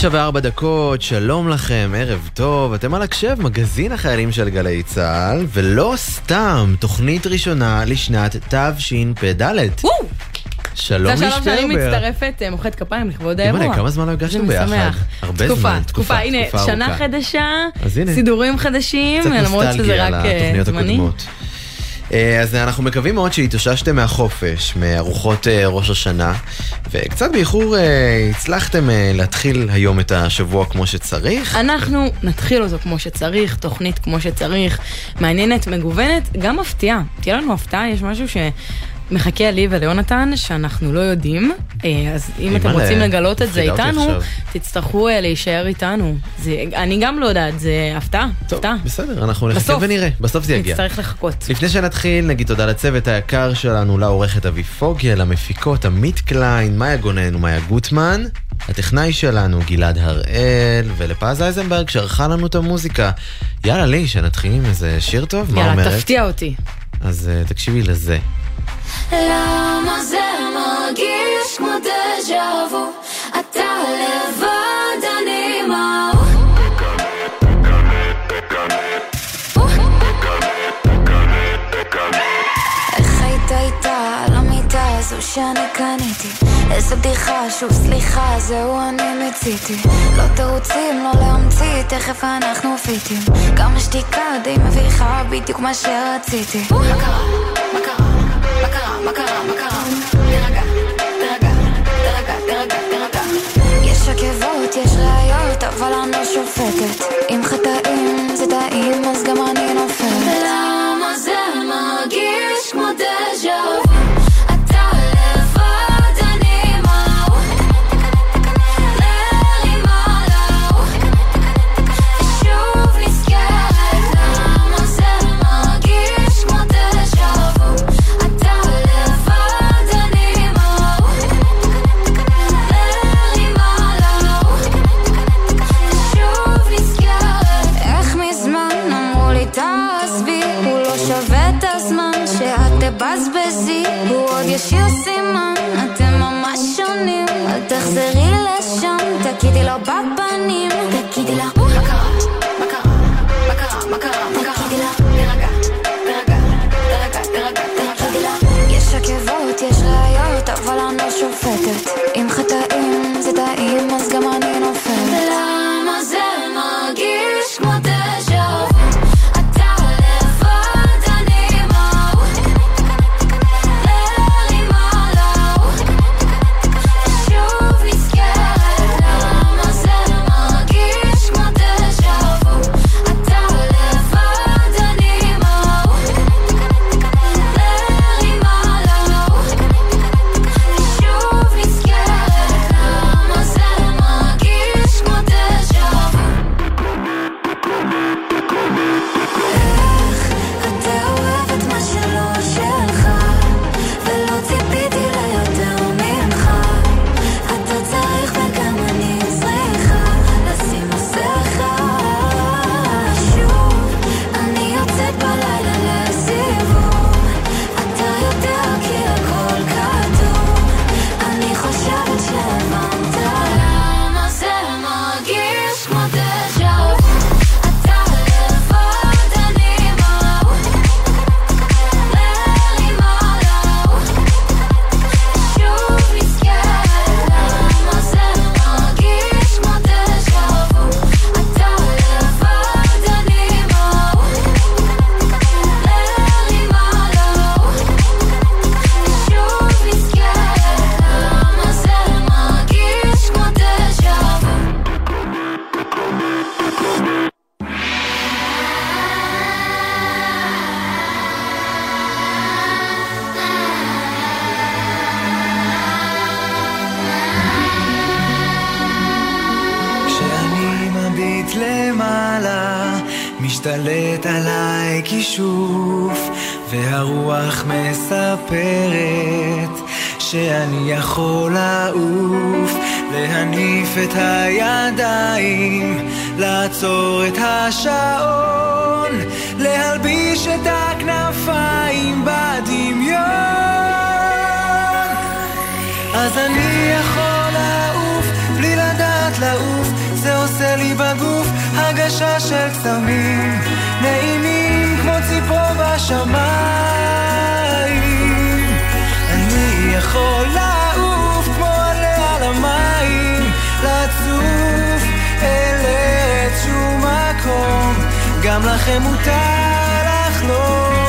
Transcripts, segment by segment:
תשע וארבע דקות, שלום לכם, ערב טוב, אתם על הקשב, מגזין החיילים של גלי צה"ל, ולא סתם, תוכנית ראשונה לשנת תשפ"ד. שלום זה לי השלב שאני. מצטרפת, אה, מוחאת כפיים לכבוד האירוע. אימא'לה, כמה זמן לא הגשנו זה ביחד? הרבה תקופה, זמן, תקופה, הנה, תקופה שנה. חדשה. סידורים חדשים, קצת למרות שזה נוסטלגיה רק אה, זמני. הקודמות. אה, אז אנחנו מקווים מאוד שהתאוששתם מהחופש, מארוחות אה, ראש השנה, וקצת באיחור אה, הצלחתם להתחיל היום את השבוע כמו שצריך. אנחנו נתחיל אותו כמו שצריך, תוכנית כמו שצריך, מעניינת, מגוונת, גם מפתיעה. תהיה לנו הפתעה, יש משהו שמחכה לי וליונתן שאנחנו לא יודעים, אה, אז אם אתם רוצים לגלות את זה איתנו. תצטרכו אה, להישאר איתנו. זה- אני גם לא יודעת, זה הפתעה, הפתעה. בסדר, אנחנו נחכה. ונראה, בסוף זה יגיע. נצטרך לחכות. לפני שנתחיל, נגיד תודה לצוות היקר שלנו, לעורכת אבי פוגל, למפיקות עמית קליין, מאיה גונן ומאיה גוטמן, הטכנאי שלנו גלעד הראל, ולפז אייזנברג שערכה לנו את המוזיקה. יאללה, לי, שנתחיל עם איזה שיר טוב? מה יאללה, אומרת? תפתיע אותי. אז אה, תקשיבי לזה. למה זה מרגיש כמו דז'ה וו? אתה לבד, אני מה... איך היית איתה על המיטה הזו שאני קניתי? איזה בדיחה, שוב סליחה, זהו אני מיציתי לא תירוצים, לא להמציא, תכף אנחנו פיטים גם השתיקה די מביכה, בדיוק מה שרציתי מה קרה? מה קרה? מה קרה? מה קרה? מה קרה? תירגע, תירגע, תירגע, תירגע, תירגע יש עקבות, יש ראיות, אבל אני לא שופטת אם חטאים יכול לעוף לעוף עושה לי בגוף הגשה של קסמים נעימים כמו ציפור בשמיים. אני יכול לעוף כמו עלה על המים לצוף אל איזשהו מקום. גם לכם מותר לחלום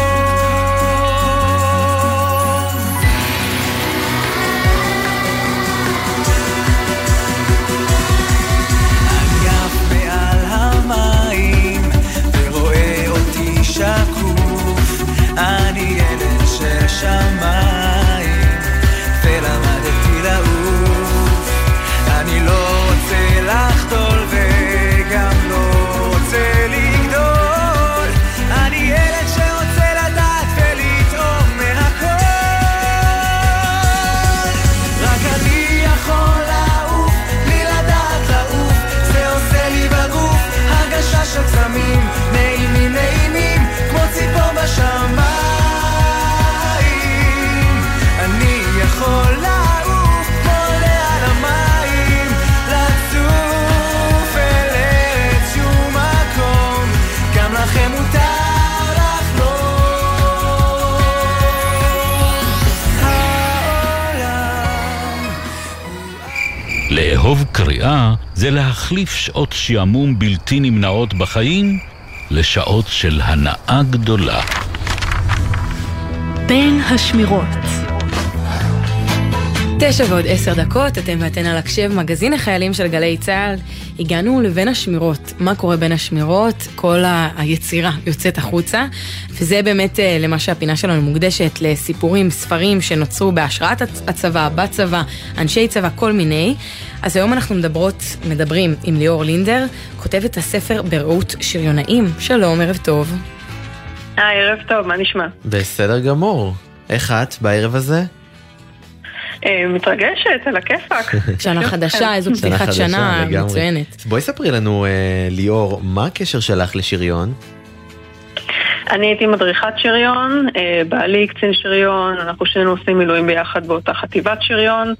של שמיים, לאהוב קריאה זה להחליף שעות שעמום בלתי נמנעות בחיים לשעות של הנאה גדולה. בין השמירות. תשע ועוד עשר דקות, אתם ואתן על הקשב, מגזין החיילים של גלי צה"ל. הגענו לבין השמירות. מה קורה בין השמירות? כל ה- היצירה יוצאת החוצה, וזה באמת אה, למה שהפינה שלנו מוקדשת, לסיפורים, ספרים שנוצרו בהשראת הצ- הצבא, בצבא, אנשי צבא, כל מיני. אז היום אנחנו מדברות, מדברים עם ליאור לינדר, כותבת הספר ברעות שריונאים. שלום, ערב טוב. היי, ערב טוב, מה נשמע? בסדר גמור. איך את בערב הזה? אה, מתרגשת, על הכיפאק. שנה חדשה, איזו פתיחת שנה. מצוינת. בואי ספרי לנו, אה, ליאור, מה הקשר שלך לשריון? אני הייתי מדריכת שריון, אה, בעלי קצין שריון, אנחנו שנינו עושים מילואים ביחד באותה חטיבת שריון.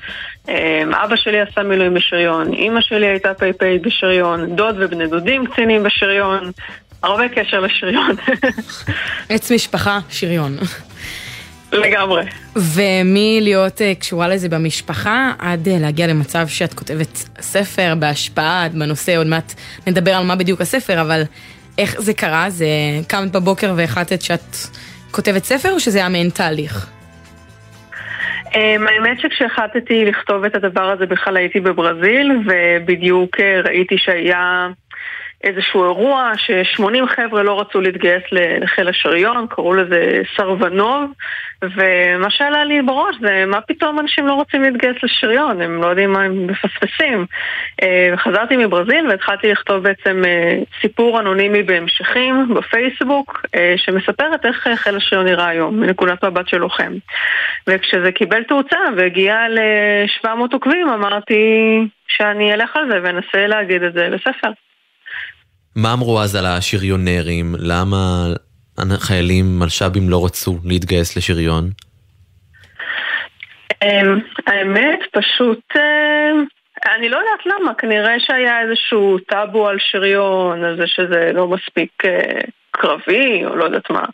אה, אבא שלי עשה מילואים בשריון, אימא שלי הייתה פ"פ בשריון, דוד ובני דודים קצינים בשריון. הרבה קשר לשריון, עץ משפחה, שריון. לגמרי. ומלהיות אה, קשורה לזה במשפחה, עד אה, להגיע למצב שאת כותבת ספר בהשפעה, בנושא, עוד מעט נדבר על מה בדיוק הספר, אבל איך זה קרה? זה קמת בבוקר והחלטת שאת כותבת ספר, או שזה היה מעין תהליך? Um, האמת שכשהחלטתי לכתוב את הדבר הזה בכלל הייתי בברזיל ובדיוק אה, ראיתי שהיה איזשהו אירוע ש-80 חבר'ה לא רצו להתגייס לחיל השריון, קראו לזה סרבנוב ומה שעלה לי בראש זה מה פתאום אנשים לא רוצים להתגייס לשריון, הם לא יודעים מה הם מפספסים. אה, חזרתי מברזיל והתחלתי לכתוב בעצם אה, סיפור אנונימי בהמשכים בפייסבוק אה, שמספרת איך אה, חיל השריון נראה היום מנקודת מבט של לוחם. וכשזה קיבל תאוצה והגיע ל-700 עוקבים אמרתי שאני אלך על זה ואנסה להגיד את זה בספר. מה אמרו אז על השריונרים? למה חיילים מלש"בים לא רצו להתגייס לשריון? אמ, האמת, פשוט, אמ, אני לא יודעת למה, כנראה שהיה איזשהו טאבו על שריון, על זה שזה לא מספיק אה, קרבי, או לא יודעת מה.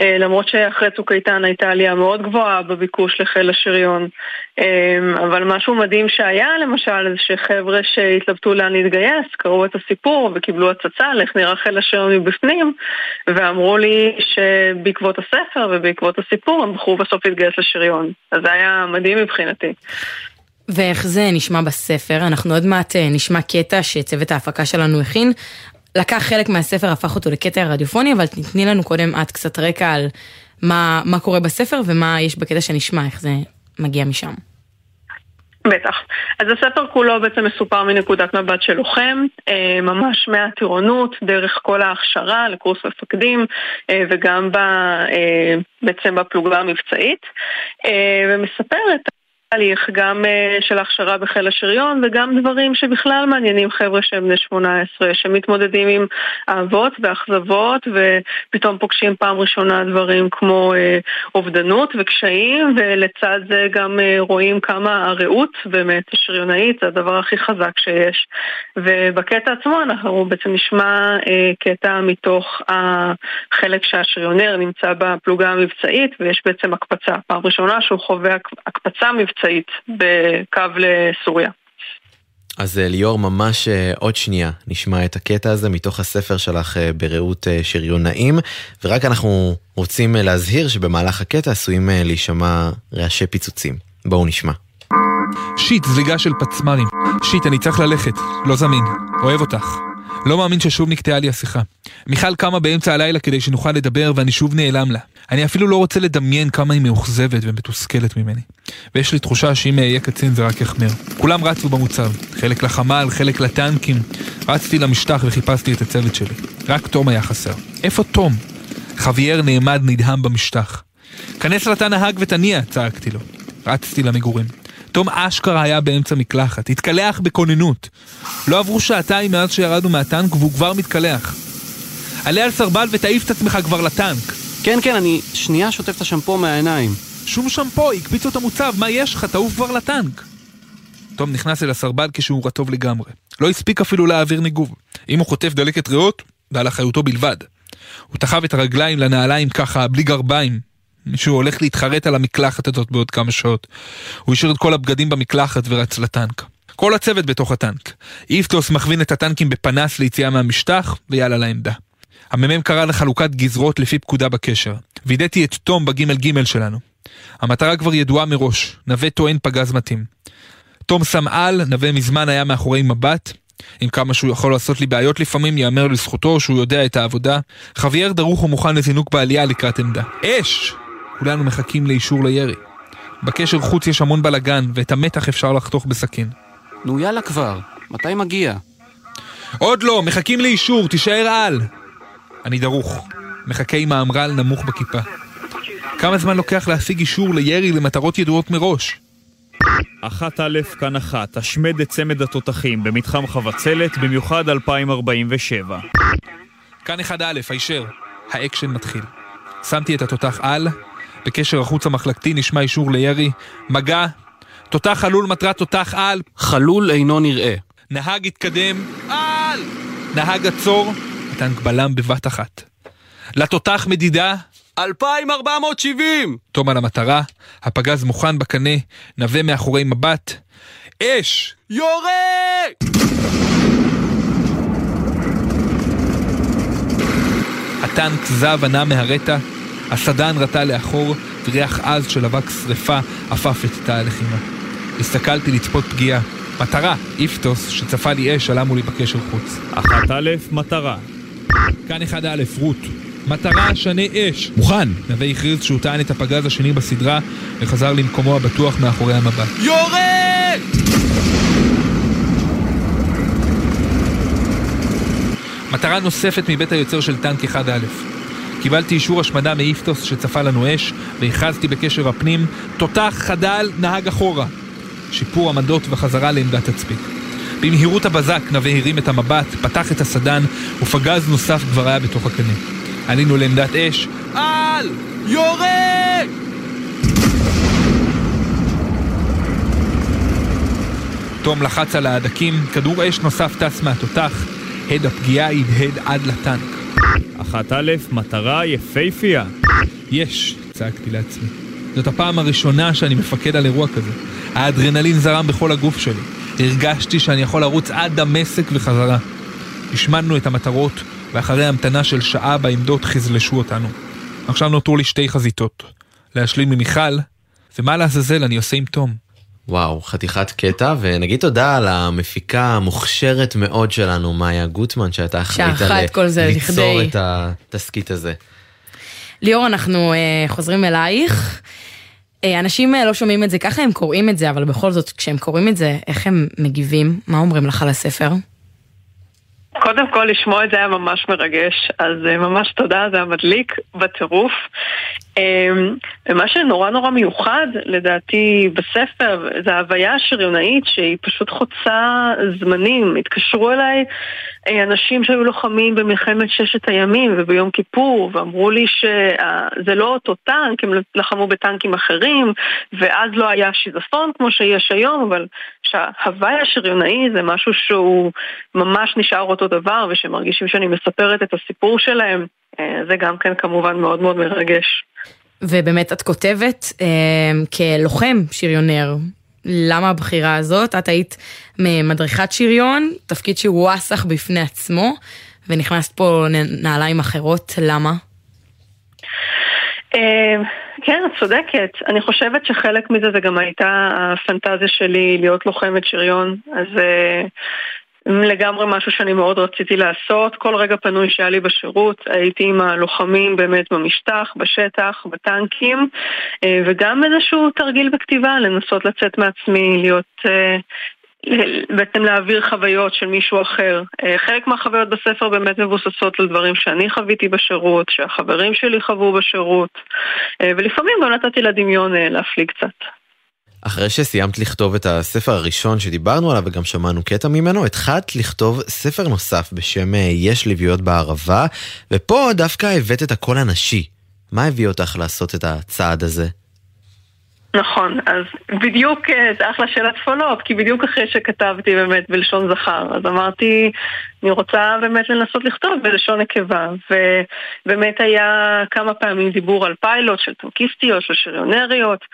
אה, למרות שאחרי צוק איתן הייתה עלייה מאוד גבוהה בביקוש לחיל השריון. אמ, אבל משהו מדהים שהיה למשל, זה שחבר'ה שהתלבטו לאן להתגייס, קראו את הסיפור וקיבלו הצצה על איך נראה חיל השריון מבפנים, ואמרו לי שבעקבות הספר ובעקבות הסיפור הם בחרו בסוף להתגייס לשריון. אז זה היה מדהים מבחינתי. ואיך זה נשמע בספר? אנחנו עוד מעט אה, נשמע קטע שצוות ההפקה שלנו הכין. לקח חלק מהספר, הפך אותו לקטע רדיופוני, אבל תתני לנו קודם את קצת רקע על מה, מה קורה בספר ומה יש בקטע שנשמע, איך זה מגיע משם. בטח. אז הספר כולו בעצם מסופר מנקודת מבט של לוחם, אה, ממש מהטירונות, דרך כל ההכשרה לקורס מפקדים אה, וגם אה, בעצם בפלוגה המבצעית, ומספר את תהליך גם uh, של הכשרה בחיל השריון וגם דברים שבכלל מעניינים חבר'ה שהם בני 18, שמתמודדים עם אהבות ואכזבות ופתאום פוגשים פעם ראשונה דברים כמו uh, אובדנות וקשיים ולצד זה גם uh, רואים כמה הרעות באמת השריונאית זה הדבר הכי חזק שיש. ובקטע עצמו אנחנו בעצם נשמע uh, קטע מתוך החלק שהשריונר נמצא בפלוגה המבצעית ויש בעצם הקפצה, פעם ראשונה שהוא חווה הקפצה מבצעית בקו לסוריה. אז אה, ליאור, ממש אה, עוד שנייה נשמע את הקטע הזה מתוך הספר שלך אה, ברעות שריונאים, ורק אנחנו רוצים להזהיר שבמהלך הקטע עשויים להישמע רעשי פיצוצים. בואו נשמע. שיט, זליגה של פצמ"רים. שיט, אני צריך ללכת. לא זמין. אוהב אותך. לא מאמין ששוב נקטעה לי השיחה. מיכל קמה באמצע הלילה כדי שנוכל לדבר ואני שוב נעלם לה. אני אפילו לא רוצה לדמיין כמה היא מאוכזבת ומתוסכלת ממני. ויש לי תחושה שאם אהיה קצין זה רק יחמר. כולם רצו במוצב, חלק לחמ"ל, חלק לטנקים. רצתי למשטח וחיפשתי את הצוות שלי. רק תום היה חסר. איפה תום? חוויאר נעמד נדהם במשטח. כנס לתא נהג ותניע, צעקתי לו. רצתי למגורים. תום אשכרה היה באמצע מקלחת, התקלח בכוננות. לא עברו שעתיים מאז שירדנו מהטנק והוא כבר מתקלח. עלה על סרבל ותעיף את עצמך כבר לטנק. כן, כן, אני שנייה שוטף את השמפו מהעיניים. שום שמפו, הקפיצו את המוצב, מה יש לך? תעוף כבר לטנק. תום נכנס אל הסרבל כשהוא רטוב לגמרי. לא הספיק אפילו להעביר ניגוב. אם הוא חוטף דלקת ריאות, ועל אחריותו בלבד. הוא תחב את הרגליים לנעליים ככה, בלי גרביים, שהוא הולך להתחרט על המקלחת הזאת בעוד כמה שעות. הוא השאיר את כל הבגדים במקלחת ורץ לטנק. כל הצוות בתוך הטנק. איפטוס מכווין את הטנקים בפנס ליציאה מהמשטח, ויאללה לעמדה. המ"מ קרא לחלוקת גזרות לפי פקודה בקשר. וידאתי את תום בגימל גימל שלנו. המטרה כבר ידועה מראש, נווה טוען פגז מתאים. תום שם על, נווה מזמן היה מאחורי מבט. עם כמה שהוא יכול לעשות לי בעיות לפעמים, ייאמר לזכותו שהוא יודע את העבודה. חוויאר דרוך ומוכן לזינוק בעלייה לקראת עמדה. אש! כולנו מחכים לאישור לירי. בקשר חוץ יש המון בלאגן, ואת המתח אפשר לחתוך בסכין. נו יאללה כבר, מתי מגיע? עוד לא, מחכים לאישור, תישאר על! אני דרוך, מחכה עם האמר״ל נמוך בכיפה. כמה זמן לוקח להשיג אישור לירי למטרות ידועות מראש? אחת א', כאן אחת, השמד את צמד התותחים במתחם חבצלת, במיוחד 2047. כאן אחד א', הישאר. האקשן מתחיל. שמתי את התותח על, בקשר החוץ המחלקתי נשמע אישור לירי. מגע, תותח חלול מטרת תותח על. חלול אינו נראה. נהג התקדם, על! נהג עצור, הטנק בלם בבת אחת. לתותח מדידה, 2470! תום על המטרה, הפגז מוכן בקנה, נווה מאחורי מבט. אש! יורה! הטנק זב ענה מהרטה, הסדן רטה לאחור, וריח עז של אבק שרפה עפף את תא הלחימה. הסתכלתי לצפות פגיעה. מטרה, איפטוס, שצפה לי אש, עלה מולי בקשר חוץ. אחת א', מטרה. כאן אחד א', רות. מטרה, שנה אש. מוכן! נווה הכריז שהוא טען את הפגז השני בסדרה, וחזר למקומו הבטוח מאחורי המבט. יורה! מטרה נוספת מבית היוצר של טנק 1א. קיבלתי אישור השמדה מאיפטוס שצפה לנו אש, והכרזתי בקשר הפנים, תותח חדל נהג אחורה. שיפור עמדות וחזרה לעמדת תצפית. במהירות הבזק נווה הרים את המבט, פתח את הסדן, ופגז נוסף כבר היה בתוך הקנה. עלינו לעמדת אש, על! יורה! תום לחץ על ההדקים, כדור אש נוסף טס מהתותח, הד הפגיעה הדהד עד לטנק. אחת א', מטרה יפייפייה. יש, צעקתי לעצמי. זאת הפעם הראשונה שאני מפקד על אירוע כזה. האדרנלין זרם בכל הגוף שלי. הרגשתי שאני יכול לרוץ עד דמשק וחזרה. השמדנו את המטרות, ואחרי המתנה של שעה בעמדות חזלשו אותנו. עכשיו נותרו לי שתי חזיתות. להשלים עם מיכל, ומה לעזאזל אני עושה עם תום. וואו, חתיכת קטע, ונגיד תודה על המפיקה המוכשרת מאוד שלנו, מאיה גוטמן, שהייתה אחראית כל זה ליצור לכדי. את התסכית הזה. ליאור, אנחנו אה, חוזרים אלייך. אה, אנשים אה, לא שומעים את זה ככה, הם קוראים את זה, אבל בכל זאת, כשהם קוראים את זה, איך הם מגיבים? מה אומרים לך על הספר? קודם כל, לשמוע את זה היה ממש מרגש, אז אה, ממש תודה, זה היה מדליק בטירוף. אמ, ומה שנורא נורא מיוחד לדעתי בספר זה ההוויה השריונאית שהיא פשוט חוצה זמנים. התקשרו אליי אנשים שהיו לוחמים במלחמת ששת הימים וביום כיפור ואמרו לי שזה לא אותו טנק, הם לחמו בטנקים אחרים ואז לא היה שיזפון כמו שיש היום, אבל שההוואי השריונאי זה משהו שהוא ממש נשאר אותו דבר ושמרגישים שאני מספרת את הסיפור שלהם. אה, זה גם כן כמובן מאוד מאוד מרגש. ובאמת את כותבת אה, כלוחם שריונר. למה הבחירה הזאת? את היית מדריכת שריון, תפקיד שהוא וואסך בפני עצמו, ונכנסת פה נעליים אחרות, למה? אה, כן, את צודקת. אני חושבת שחלק מזה זה גם הייתה הפנטזיה שלי להיות לוחמת שריון. אז אה, לגמרי משהו שאני מאוד רציתי לעשות. כל רגע פנוי שהיה לי בשירות, הייתי עם הלוחמים באמת במשטח, בשטח, בטנקים, אה, וגם איזשהו תרגיל בכתיבה, לנסות לצאת מעצמי, להיות... אה, בעצם להעביר חוויות של מישהו אחר. אה, חלק מהחוויות בספר באמת מבוססות על דברים שאני חוויתי בשירות, שהחברים שלי חוו בשירות, ולפעמים גם נתתי לדמיון להפליג קצת. אחרי שסיימת לכתוב את הספר הראשון שדיברנו עליו וגם שמענו קטע ממנו, התחלת לכתוב ספר נוסף בשם אה, יש לביאות בערבה, ופה דווקא הבאת את הקול הנשי. מה הביא אותך לעשות את הצעד הזה? נכון, אז בדיוק אה, זה אחלה שאלת פולו-אפ, כי בדיוק אחרי שכתבתי באמת בלשון זכר, אז אמרתי, אני רוצה באמת לנסות לכתוב בלשון נקבה, ובאמת היה כמה פעמים דיבור על פיילוט של טנקיסטיות, של שריונריות,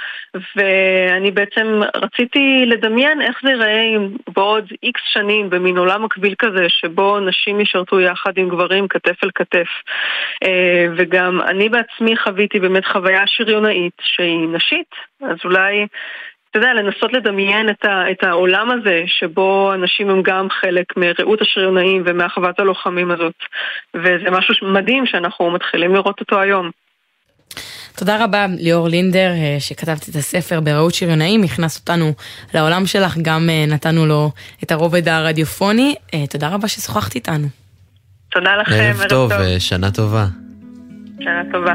ואני בעצם רציתי לדמיין איך זה ייראה בעוד איקס שנים במין עולם מקביל כזה, שבו נשים ישרתו יחד עם גברים כתף אל כתף. אה, וגם אני בעצמי חוויתי באמת חוויה שריונאית שהיא נשית, אז אולי... אתה יודע, לנסות לדמיין את, ה, את העולם הזה, שבו אנשים הם גם חלק מרעות השריונאים ומהחוות הלוחמים הזאת. וזה משהו מדהים שאנחנו מתחילים לראות אותו היום. תודה רבה ליאור לינדר אה, שכתבת את הספר ברעות שריונאים, הכנס אותנו לעולם שלך, גם אה, נתנו לו את הרובד הרדיופוני. אה, תודה רבה ששוחחת איתנו. תודה לכם, ערב טוב, שנה טובה. שנה טובה.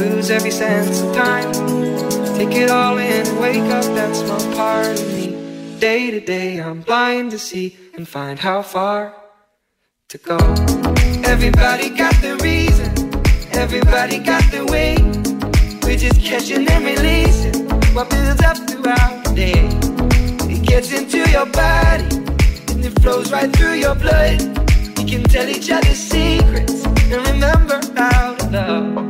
lose every sense of time. Take it all in wake up that small part of me. Day to day, I'm blind to see and find how far to go. Everybody got the reason, everybody got the way. We're just catching and releasing what builds up throughout the day. It gets into your body and it flows right through your blood. We can tell each other secrets and remember how to love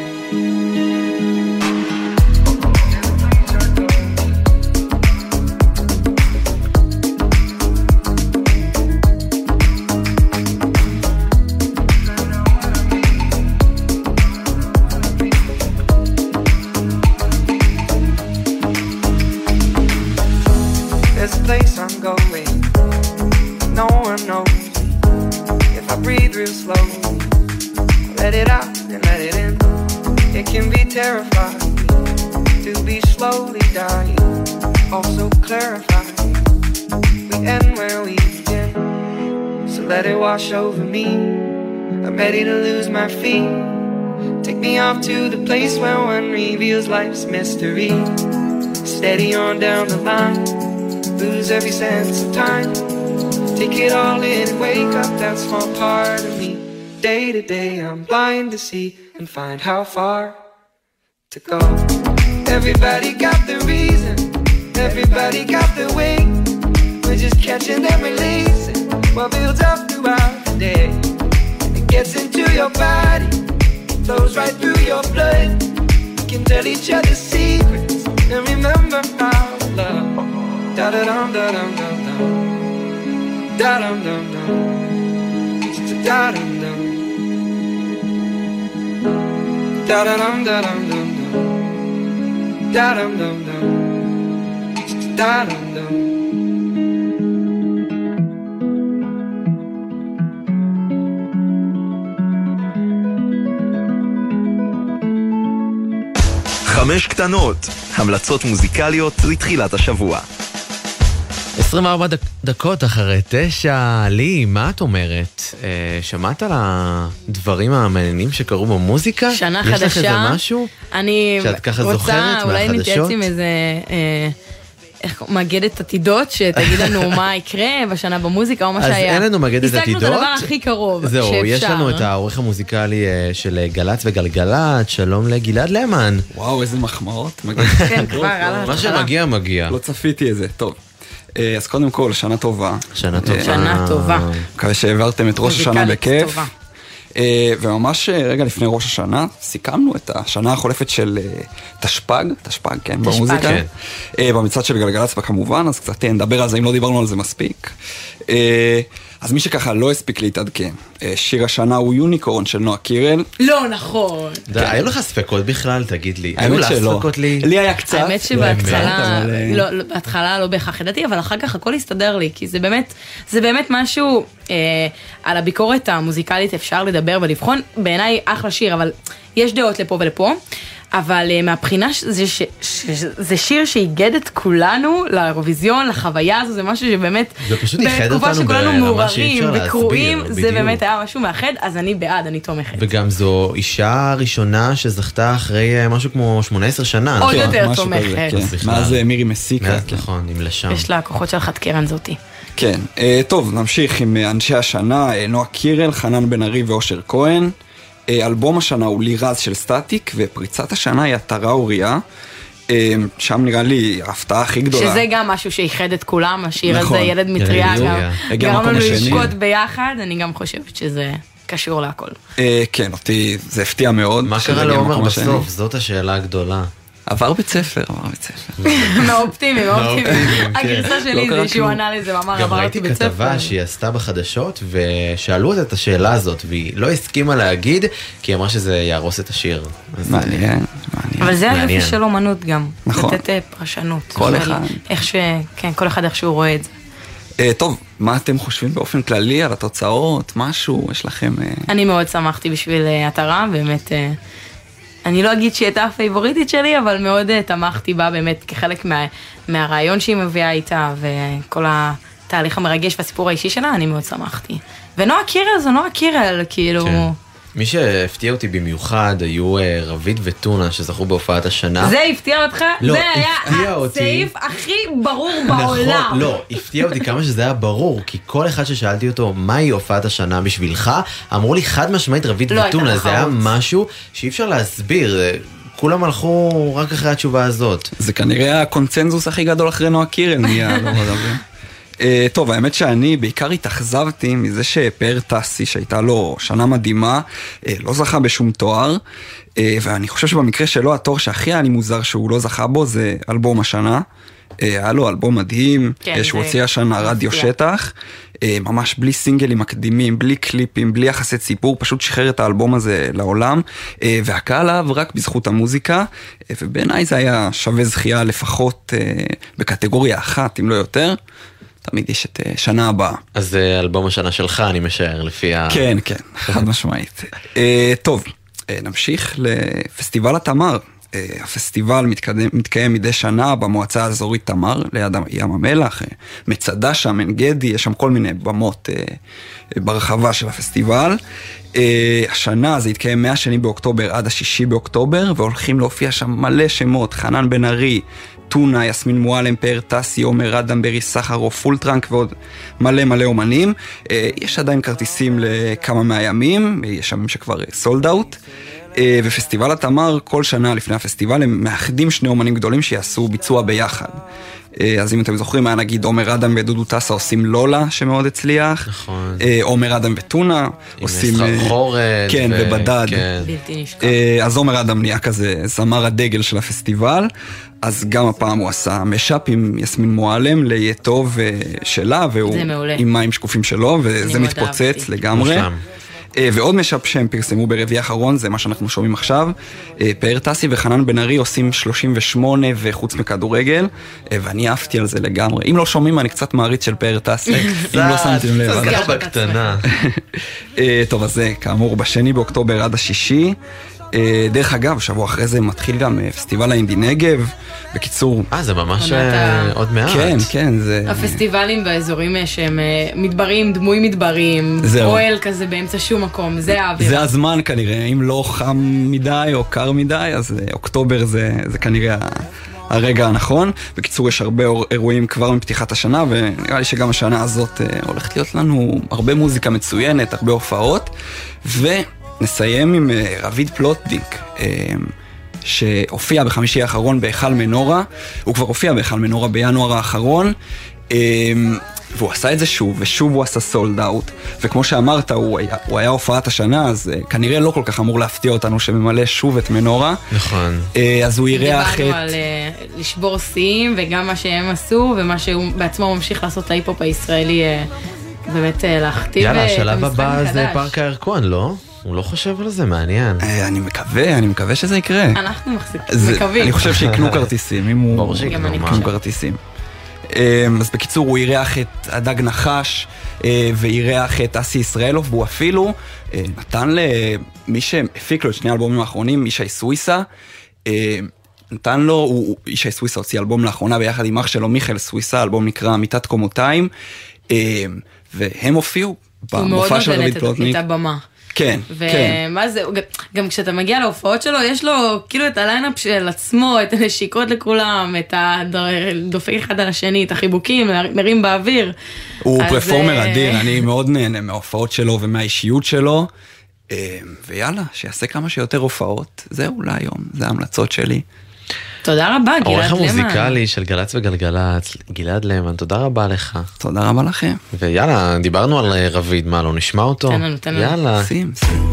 wash over me. I'm ready to lose my feet. Take me off to the place where one reveals life's mystery. Steady on down the line, lose every sense of time. Take it all in and wake up that small part of me. Day to day, I'm blind to see and find how far to go. Everybody got the reason, everybody got the way. We're just catching and releasing what builds up throughout the day. It gets into your body, flows right through your blood. We can tell each other secrets and remember our love. Da da dum da dum dum dum. Da dum dum dum. Da dum dum. Da da dum da dum dum dum. חמש קטנות, המלצות מוזיקליות לתחילת השבוע. 24 דק, דקות אחרי תשע, לי, מה את אומרת? אה, שמעת על הדברים המעניינים שקרו במוזיקה? שנה יש לך חדשה. איזה משהו? אני שאת ככה רוצה זוכרת אולי מהחדשות? נתייעץ עם איזה... אה, איך מגדת עתידות, שתגיד לנו מה יקרה בשנה במוזיקה או מה אז שהיה. אין לנו מגדת השגנו את עתידות. הדבר הכי קרוב זהו, שאפשר. יש לנו את העורך המוזיקלי אה, של אה, גל"צ וגלגלצ, שלום לגלעד למן. וואו, איזה מחמאות. כן, כבר, על מה ההתחלה. שמגיע, מגיע. לא צפיתי איזה, טוב. אה, אז קודם כל, שנה טובה. שנה טובה. שנה טובה. מקווה שהעברתם את ראש השנה בכיף. טובה. אה, וממש אה, רגע לפני ראש השנה, סיכמנו את השנה החולפת של אה, תשפ"ג, תשפ"ג, כן, במוזיקה. כן. אה, במצעד של גלגלצ כמובן, אז קצת אה, נדבר על זה אם לא דיברנו על זה מספיק. אז מי שככה לא הספיק להתעדכן, אה, שיר השנה הוא יוניקורן של נועה קירל. לא נכון. די, היו לך ספקות בכלל? תגיד לי. היו לך. ספקות לי? לי היה קצת. האמת שבהתחלה, אה, לא, לא, בהתחלה לא בהכרח ידעתי, אבל אחר כך הכל הסתדר לי, כי זה באמת, זה באמת משהו, אה, על הביקורת המוזיקלית אפשר לדבר ולבחון, בעיניי אחלה שיר, אבל יש דעות לפה ולפה. אבל אה, מהבחינה שזה ש- ש- שזה שיר שאיגד את כולנו לאירוויזיון, לחוויה הזו, זה משהו שבאמת, זה פשוט איחד בתקופה אותנו שכולנו מעורערים וקרועים, זה בדיוק. באמת היה משהו מאחד, אז אני בעד, אני תומכת. וגם זו אישה ראשונה שזכתה אחרי אה, משהו כמו 18 שנה. עוד נכון? יותר משהו תומכת. כן. מאז אה, מירי מסיקה. כן. נכון, עם לשם. יש לה כוחות של חד קרן זאתי. כן, טוב, נמשיך עם אנשי השנה, נועה קירל, חנן בן ארי ואושר כהן. אה, אלבום השנה הוא לירז של סטטיק, ופריצת השנה היא עטרה אוריה. אה, שם נראה לי ההפתעה הכי גדולה. שזה גם משהו שאיחד את כולם, השיר נכון. הזה, ילד מטריה, גם גרם לנו. לשקוט ביחד, אני גם חושבת שזה קשור להכל. אה, כן, אותי זה הפתיע מאוד. מה קרה לעומר. בסוף? זאת השאלה הגדולה. עבר בית ספר, עבר בית ספר. מהאופטימי, מהאופטימי. מהאופטימיים, כן. הגרסה לא שלי קרה זה שהוא. ענה לזה ואמר גם עברתי ראיתי בית ספר. כתבה שהיא עשתה בחדשות, ושאלו אותה את השאלה הזאת, והיא לא הסכימה להגיד, כי היא אמרה שזה יהרוס את השיר. מעניין, מעניין. אבל זה. היופי של אומנות גם. נכון. לתת אה, פרשנות. כל אחד. איך ש... כן, כל אחד איך שהוא רואה את זה. אה, טוב, מה אתם חושבים באופן כללי על התוצאות? משהו? יש לכם... אה, אני מאוד שמחתי בשביל עטרה, באמת, אני לא אגיד שהיא הייתה הפייבוריטית שלי, אבל מאוד אה, תמכתי בה באמת כחלק מה, מהרעיון שהיא מביאה איתה, וכל התהליך המרגש והסיפור האישי שלה, אני מאוד שמחתי. ונועה קירל זו נועה קירל, כאילו... כן. מי שהפתיע אותי במיוחד היו אה, רביד וטונה שזכו בהופעת השנה. זה הפתיע אותך? לא, זה היה. הסעיף הכי ברור בעולם. נכון, לא, הפתיע אותי כמה שזה היה ברור, כי כל אחד ששאלתי אותו מהי הופעת השנה בשבילך, אמרו לי חד משמעית רביד לא וטונה, זה היה. משהו שאי אפשר להסביר, אה, כולם הלכו רק אחרי התשובה הזאת. זה כנראה הקונצנזוס הכי גדול אחרי נועה קירל נהיה, לא יודע. אה, טוב, האמת שאני בעיקר התאכזבתי מזה שפאר טסי, שהייתה לו שנה מדהימה, אה, לא זכה בשום תואר, אה, ואני חושב שבמקרה שלו התואר שהכי היה לי מוזר שהוא לא זכה בו זה אלבום השנה. היה לו אלבום מדהים, כן, שהוא הוציא השנה רדיו. שטח, ממש בלי סינגלים מקדימים, בלי קליפים, בלי יחסי ציבור, פשוט שחרר את האלבום הזה לעולם, והקהל אהב רק בזכות המוזיקה, ובעיניי זה היה שווה זכייה לפחות בקטגוריה אחת, אם לא יותר. תמיד יש את אה, שנה הבאה. אז זה אלבום השנה שלך, אני משער, לפי ה... כן, כן, חד משמעית. אה, טוב, אה, נמשיך לפסטיבל התמר. אה, הפסטיבל מתקדם, מתקיים מדי שנה במועצה האזורית תמר, ליד ים המלח, אה, מצדה שם, עין גדי, יש שם כל מיני במות אה, אה, ברחבה של הפסטיבל. אה, השנה זה יתקיים מהשני באוקטובר עד השישי באוקטובר, והולכים להופיע שם מלא שמות, חנן בן ארי, טונה, יסמין מועלם, פאר טסי, עומר אדם, ברי סחרוף, פולטרנק ועוד מלא מלא אומנים. אה, יש עדיין כרטיסים לכמה מהימים, יש ימים שכבר sold out. ופסטיבל התמר, כל שנה לפני הפסטיבל הם מאחדים שני אומנים גדולים שיעשו ביצוע ביחד. אה, אז אם אתם זוכרים, היה נגיד עומר אדם ודודו טסה עושים לולה, שמאוד הצליח. נכון. אה, עומר אדם וטונה עושים... אה, סחרחורת כן, ו- ובדד. כן. בלתי נשכח. אה, אז עומר אדם נהיה כזה זמר הדגל של הפסטיבל, אז גם הפעם הוא עשה משאפ עם יסמין מועלם ל"יהיה טוב" אה, שלה, והוא. עם מים שקופים שלו, וזה מתפוצץ אהבתי. לגמרי. מושלם. אה, ועוד משאפ שהם פרסמו ברביעי האחרון, זה מה שאנחנו שומעים עכשיו. אה, פאר טסי וחנן בן ארי עושים 38 וחוץ מכדורגל, אה, ואני עפתי על זה לגמרי. אם לא שומעים, אני קצת מעריץ של פאר טסי, אם לא שמתם לב. קצת. בקטנה. טוב, אז זה כאמור בשני באוקטובר עד השישי. אה, דרך אגב, שבוע אחרי זה מתחיל גם אה, פסטיבל האינדי נגב. בקיצור... אה, זה ממש אה, עוד מעט. כן, כן, זה... הפסטיבלים באזורים שהם אה, מדברים, דמוי מדברים. אוהל כזה באמצע שום מקום, זה האוויר. זה הזמן כנראה, אם לא חם מדי או קר מדי, אז אוקטובר זה, זה כנראה הרגע הנכון. בקיצור, יש הרבה אירועים כבר מפתיחת השנה, ונראה לי שגם השנה הזאת אה, הולכת להיות לנו הרבה מוזיקה מצוינת, הרבה הופעות. ונסיים עם אה, רביד פלוטניק. אה, שהופיע בחמישי האחרון בהיכל מנורה, הוא כבר הופיע בהיכל מנורה בינואר האחרון, אה, והוא עשה את זה שוב, ושוב הוא עשה סולד אאוט, וכמו שאמרת, הוא היה, הוא היה הופעת השנה, אז אה, כנראה לא כל כך אמור להפתיע אותנו שממלא שוב את מנורה. נכון. אז הוא אירח דיברנו את... על אה, לשבור שיאים, וגם מה שהם עשו, ומה שהוא בעצמו ממשיך לעשות להיפ-הופ הישראלי, אה, באמת אה, להכתיב יאללה, את השלב המשחק הבא זה. פארק הירקון, לא? הוא לא חושב על זה, מעניין. אה, אני מקווה, אני מקווה שזה יקרה. אנחנו מחזיק- זה- מקווים. אני חושב שיקנו כרטיסים, אם הוא... ברור שיקנו, כרטיסים. אמ, אז בקיצור, הוא אירח את הדג נחש אה, ואירח את אסי ישראלוב, והוא אפילו אה, נתן למי שהפיק לו את שני האלבומים האחרונים, ישי סוויסה, נתן לו, הוא, הוא- ישי סוויסה הוציא אלבום לאחרונה ביחד עם אח שלו מיכאל סוויסה, אלבום נקרא מיטת קומותיים, אה, והם הופיעו הוא מאוד במופע של נותן רביד את- פלוטניק. את הבמה. כן, כן. ומה זה, גם כשאתה מגיע להופעות שלו, יש לו כאילו את ה line up של עצמו, את הנשיקות לכולם, את הדופק אחד על השני, את החיבוקים, מרים באוויר. הוא אז, פרפורמר אה, אדיר, אני מאוד נהנה מההופעות שלו ומהאישיות שלו. אה, ויאללה, שיעשה כמה שיותר הופעות. זהו להיום, זה ההמלצות שלי. תודה רבה, גלעד למן. העורך המוזיקלי של גל"צ וגלגלצ, גלעד למן, תודה רבה לך. תודה רבה לכם. ויאללה, דיברנו על אה, רביד, מה, לא נשמע אותו? תן לנו, תן לנו. יאללה. שים, שים.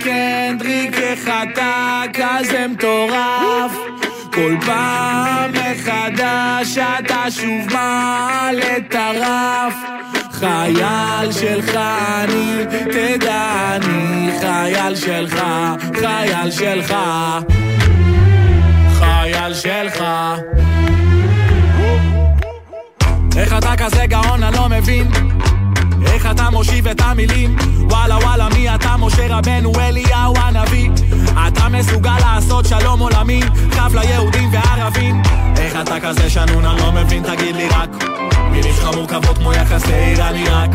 קנדריק איך אתה כזה מטורף כל פעם מחדש אתה שוב מעלה את הרף. חייל שלך אני, תדע אני חייל שלך, חייל שלך. חייל שלך. איך אתה כזה גאון אני לא מבין מושיב את המילים. וואלה וואלה מי אתה? משה רבנו אליהו הנביא. אתה מסוגל לעשות שלום עולמי קו ליהודים וערבים איך אתה כזה שנון? אני לא מבין תגיד לי רק. מילים שלך מורכבות כמו יחסי איראן עיראק.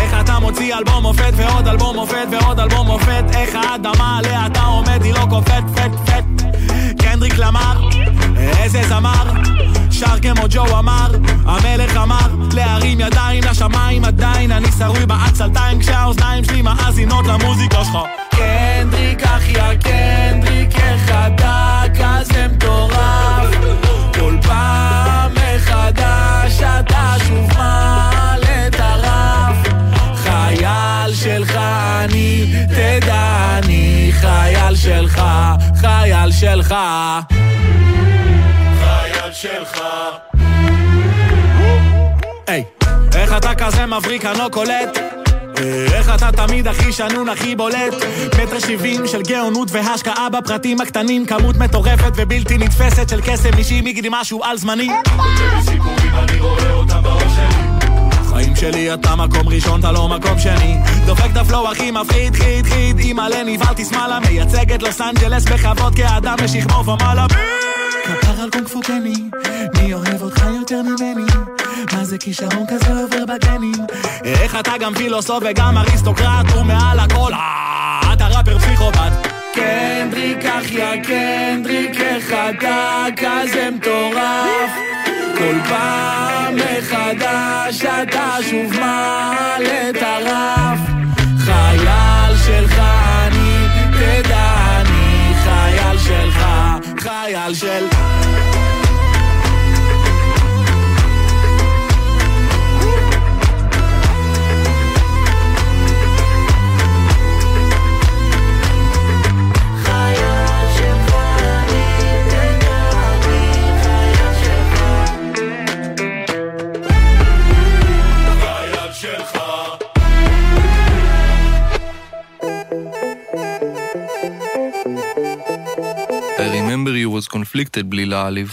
איך אתה מוציא אלבום מופת ועוד אלבום מופת ועוד אלבום מופת? איך האדמה עליה אתה עומד היא לא קופאת פט פט. קנדריק למר איזה זמר שר כמו ג'ו אמר המלך אמר להרים ידיים לשמיים עדיין אני שרוי בעצלתיים כשהאוזניים שלי מאזינות למוזיקה שלך. קנדריק אחיה קנדריק איך אתה כזה מטורף כל פעם מחדש אתה שוב מעלה את הרף. חייל שלך אני, תדע אני חייל שלך, חייל שלך שלך. היי, איך אתה כזה מבריק אני לא קולט? איך אתה תמיד הכי שנון, הכי בולט? מטר שבעים של גאונות והשקעה בפרטים הקטנים כמות מטורפת ובלתי נתפסת של קסם אישי מגדי משהו על זמני. חיים שלי. אתה מקום ראשון, אתה לא מקום שני. דופק את ה flow הכי מפחיד, חיד, חיד אימא'לה נבהלתי שמאלה מייצג את לוס אנג'לס בכבוד כאדם משכמו ומעלה כפר על קונג פו קני, מי אוהב אותך יותר ממני? מה זה כישרון כזה עובר בגנים? איך אתה גם פילוסוף וגם אריסטוקרט ומעל הכל, אה, אתה ראפר פסיכופת קנדריק אחיה קנדריק איך אתה כזה מטורף כל כל פעם מחדש אתה שוב מעלה את הרף חייל שלך אני, תדע אני חייל שלך, חייל של... conflicted בלי להעליב.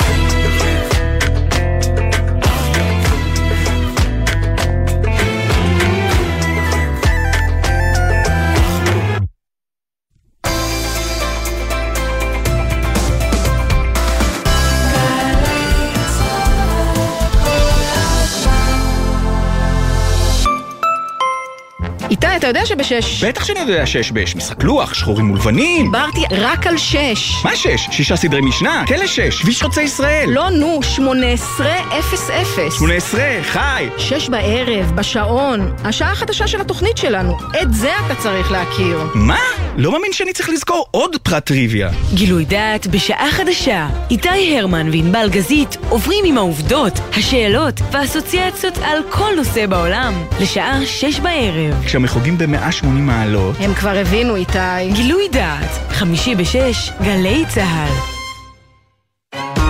יודע שבשש... בטח שאני יודע שש בש, משחק לוח, שחורים ולבנים. דיברתי רק על שש. מה שש? שישה סדרי משנה, כלא שש, כביש חוצה ישראל. לא, נו, שמונה עשרה אפס אפס. שמונה עשרה, חי. שש בערב, בשעון, השעה החדשה של התוכנית שלנו. את זה אתה צריך להכיר. מה? לא מאמין שאני צריך לזכור עוד פרט טריוויה. גילוי דעת בשעה חדשה. איתי הרמן וענבל גזית עוברים עם העובדות, השאלות והאסוציאציות על כל נושא בעולם. לשעה שש בערב. כשהמחוגים ב-180 מעלות. הם כבר הבינו, איתי. גילוי דעת, חמישי בשש, גלי צה"ל.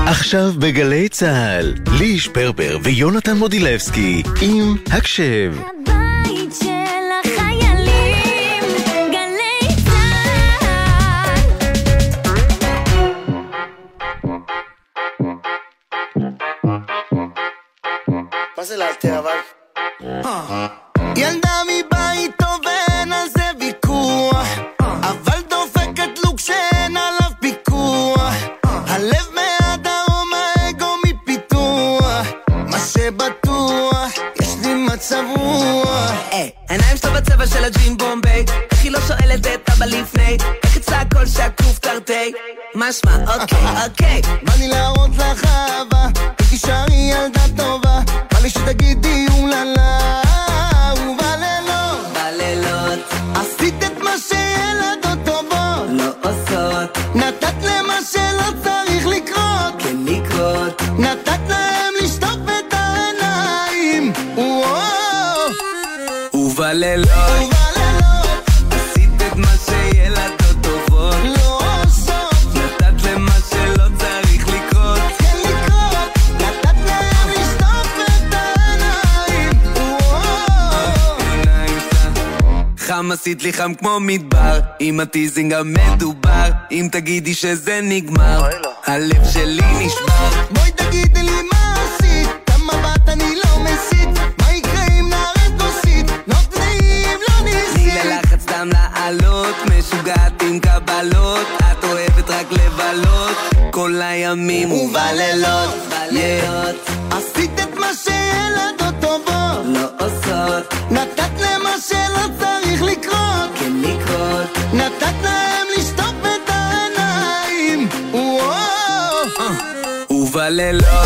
עכשיו בגלי צה"ל, לי שפרבר ויונתן מודילבסקי עם הקשב. מה זה לאלתר אבל? לי חם כמו מדבר. עם הטיזינג המדובר. אם תגידי שזה נגמר הלב שלי נשבר. בואי תגידי לי מה עשית כמה בת אני לא מסית. מה יקרה אם נרד נוסית לא תנאים לא תני ניסית ללחץ סתם לעלות משוגעת עם קבלות. את אוהבת רק לבלות. כל הימים ובלילות. בלילות ובלילות עשית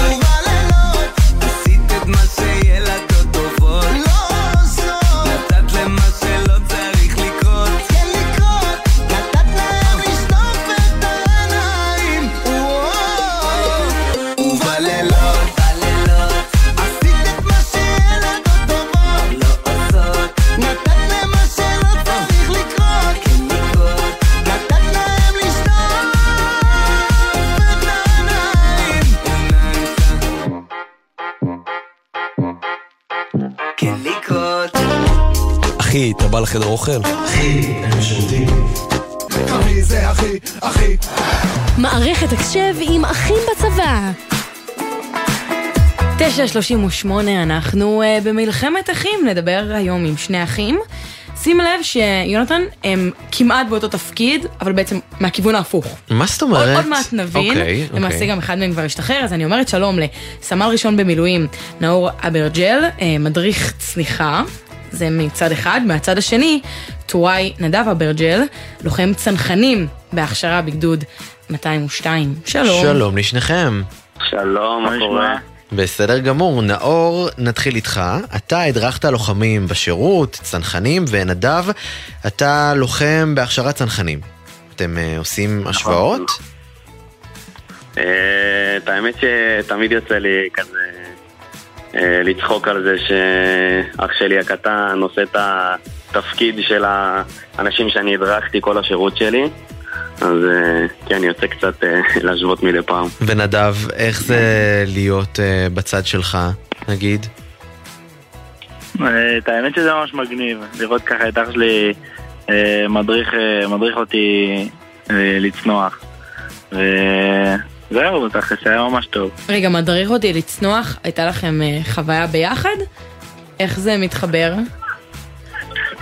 לחדר אוכל? אחי, אני בשירותים. אחי זה אחי, אחי מערכת הקשב עם אחים בצבא. 9.38 אנחנו uh, במלחמת אחים, נדבר היום עם שני אחים. שים לב שיונתן הם כמעט באותו תפקיד, אבל בעצם מהכיוון ההפוך. מה זאת עוד, אומרת? עוד מעט נבין, אוקיי, למעשה אוקיי. גם אחד מהם כבר השתחרר, אז אני אומרת שלום לסמל ראשון במילואים, נאור אברג'ל, אה, מדריך צניחה, זה מצד אחד, מהצד השני, טוראי נדב אברג'ל, לוחם צנחנים בהכשרה בגדוד 202. שלום. שלום לשניכם. שלום, מה קורה? בסדר גמור, נאור, נתחיל איתך. אתה הדרכת לוחמים בשירות, צנחנים, ונדב, אתה לוחם בהכשרת צנחנים. אתם אה, עושים השוואות? אה, את האמת שתמיד יוצא לי כזה לצחוק על זה שאח שלי הקטן עושה את התפקיד של האנשים שאני הדרכתי כל השירות שלי. אז אה, כן, יוצא קצת אה, להשוות מדי פעם. ונדב, איך זה להיות אה, בצד שלך, נגיד? אה, את האמת שזה ממש מגניב, לראות ככה את אח שלי אה, מדריך, אה, מדריך אותי אה, לצנוח. וזהו, תכלס היה ממש טוב. רגע, מדריך אותי לצנוח, הייתה לכם אה, חוויה ביחד? איך זה מתחבר?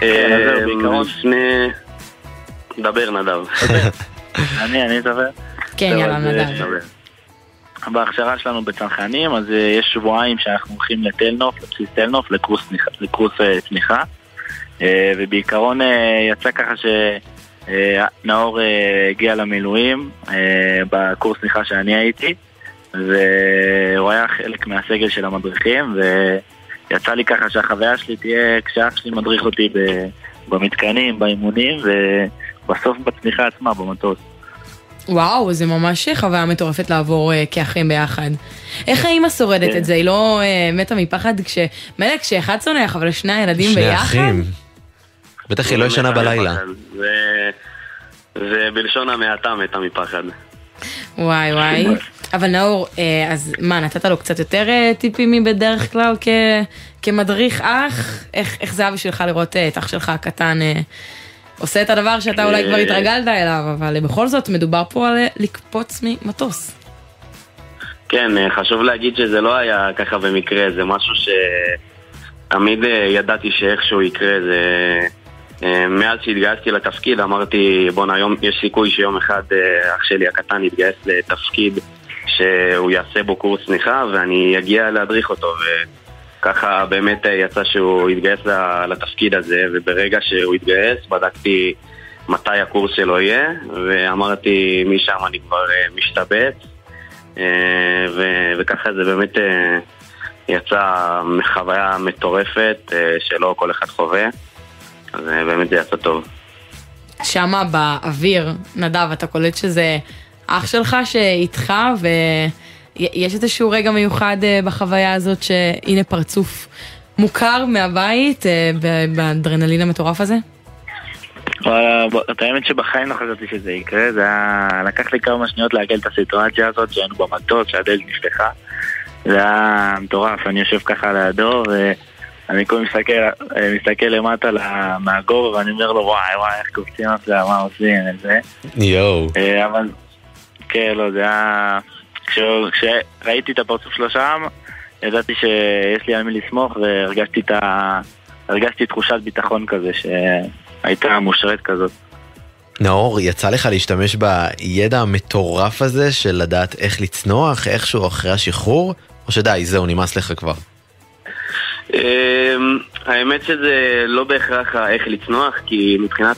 אה, לפני... דבר נדב. אני, אני אדבר? כן, יאללה, אה, נדב. בהכשרה שלנו בצנחנים, אז אה, יש שבועיים שאנחנו הולכים לתל נוף, לבסיס תל נוף, לקורס צניחה- אה. אה, ובעיקרון אה, יצא ככה שנאור הגיע למילואים אה, בקורס צניחה שאני הייתי, והוא היה חלק מהסגל של המדריכים, ויצא לי ככה שהחוויה שלי תהיה כשאח שלי מדריך אותי במתקנים, באימונים, ובסוף בצניחה עצמה, במטוס. וואו, זה ממש חוויה מטורפת לעבור אה, כאחים ביחד. איך האימא שורדת כן. את זה? היא לא אה, מתה מפחד כש... מילא כשאחד צונח, אבל שני הילדים שני ביחד? אחים. בטח היא לא ישנה בלילה. זה- זה בלשון המעטה מתה מפחד. וואי וואי. אבל נאור, אה, אז מה, נתת לו קצת יותר אה, טיפים מבדרך כלל כ... כמדריך אח? איך, איך זה היה בשבילך לראות אה, את אח שלך הקטן עושה את הדבר שאתה אולי כבר התרגלת אליו, אבל בכל זאת מדובר פה על לקפוץ ממטוס. כן, חשוב להגיד שזה לא היה ככה במקרה, זה משהו שתמיד ידעתי שאיכשהו יקרה, זה... אה, מאז שהתגייסתי לתפקיד אמרתי, בואנה, היום יש סיכוי שיום אחד אה, אח שלי הקטן יתגייס לתפקיד שהוא יעשה בו קורס צניחה ואני אגיע להדריך אותו. וככה באמת אה, יצא שהוא התגייס לתפקיד הזה וברגע שהוא התגייס בדקתי מתי הקורס שלו יהיה ואמרתי משם אני כבר משתבץ. ו- וככה זה באמת יצא חוויה מטורפת שלא כל אחד חווה, אז אה, באמת זה יצא טוב. שמה באוויר, נדב, אתה קולט שזה אח שלך שאיתך, ויש איזשהו רגע מיוחד אה, בחוויה הזאת שהנה פרצוף מוכר מהבית אה, באדרנלין המטורף הזה? את האמת שבחיים לא חשבתי שזה יקרה, זה היה... לקח לי כמה שניות לעגל את הסיטואציה הזאת שהיינו במטוס, שהדלת נפתחה. זה היה מטורף, אני יושב ככה לידו ואני כל מסתכל, אה, מסתכל למטה מהגובה ואני אומר לו וואי וואי איך קופצים על זה, מה עושים את זה. יואו. אה, אבל כן, לא, זה היה... כש- כשראיתי את הפרצוף שלו שם, ידעתי שיש לי על מי לסמוך והרגשתי את ה... הרגשתי תחושת ביטחון כזה שהייתה מושרת כזאת. נאור, יצא לך להשתמש בידע המטורף הזה של לדעת איך לצנוח איכשהו אחרי השחרור? או שדי, זהו, נמאס לך כבר. אמ, האמת שזה לא בהכרח איך לצנוח, כי מבחינת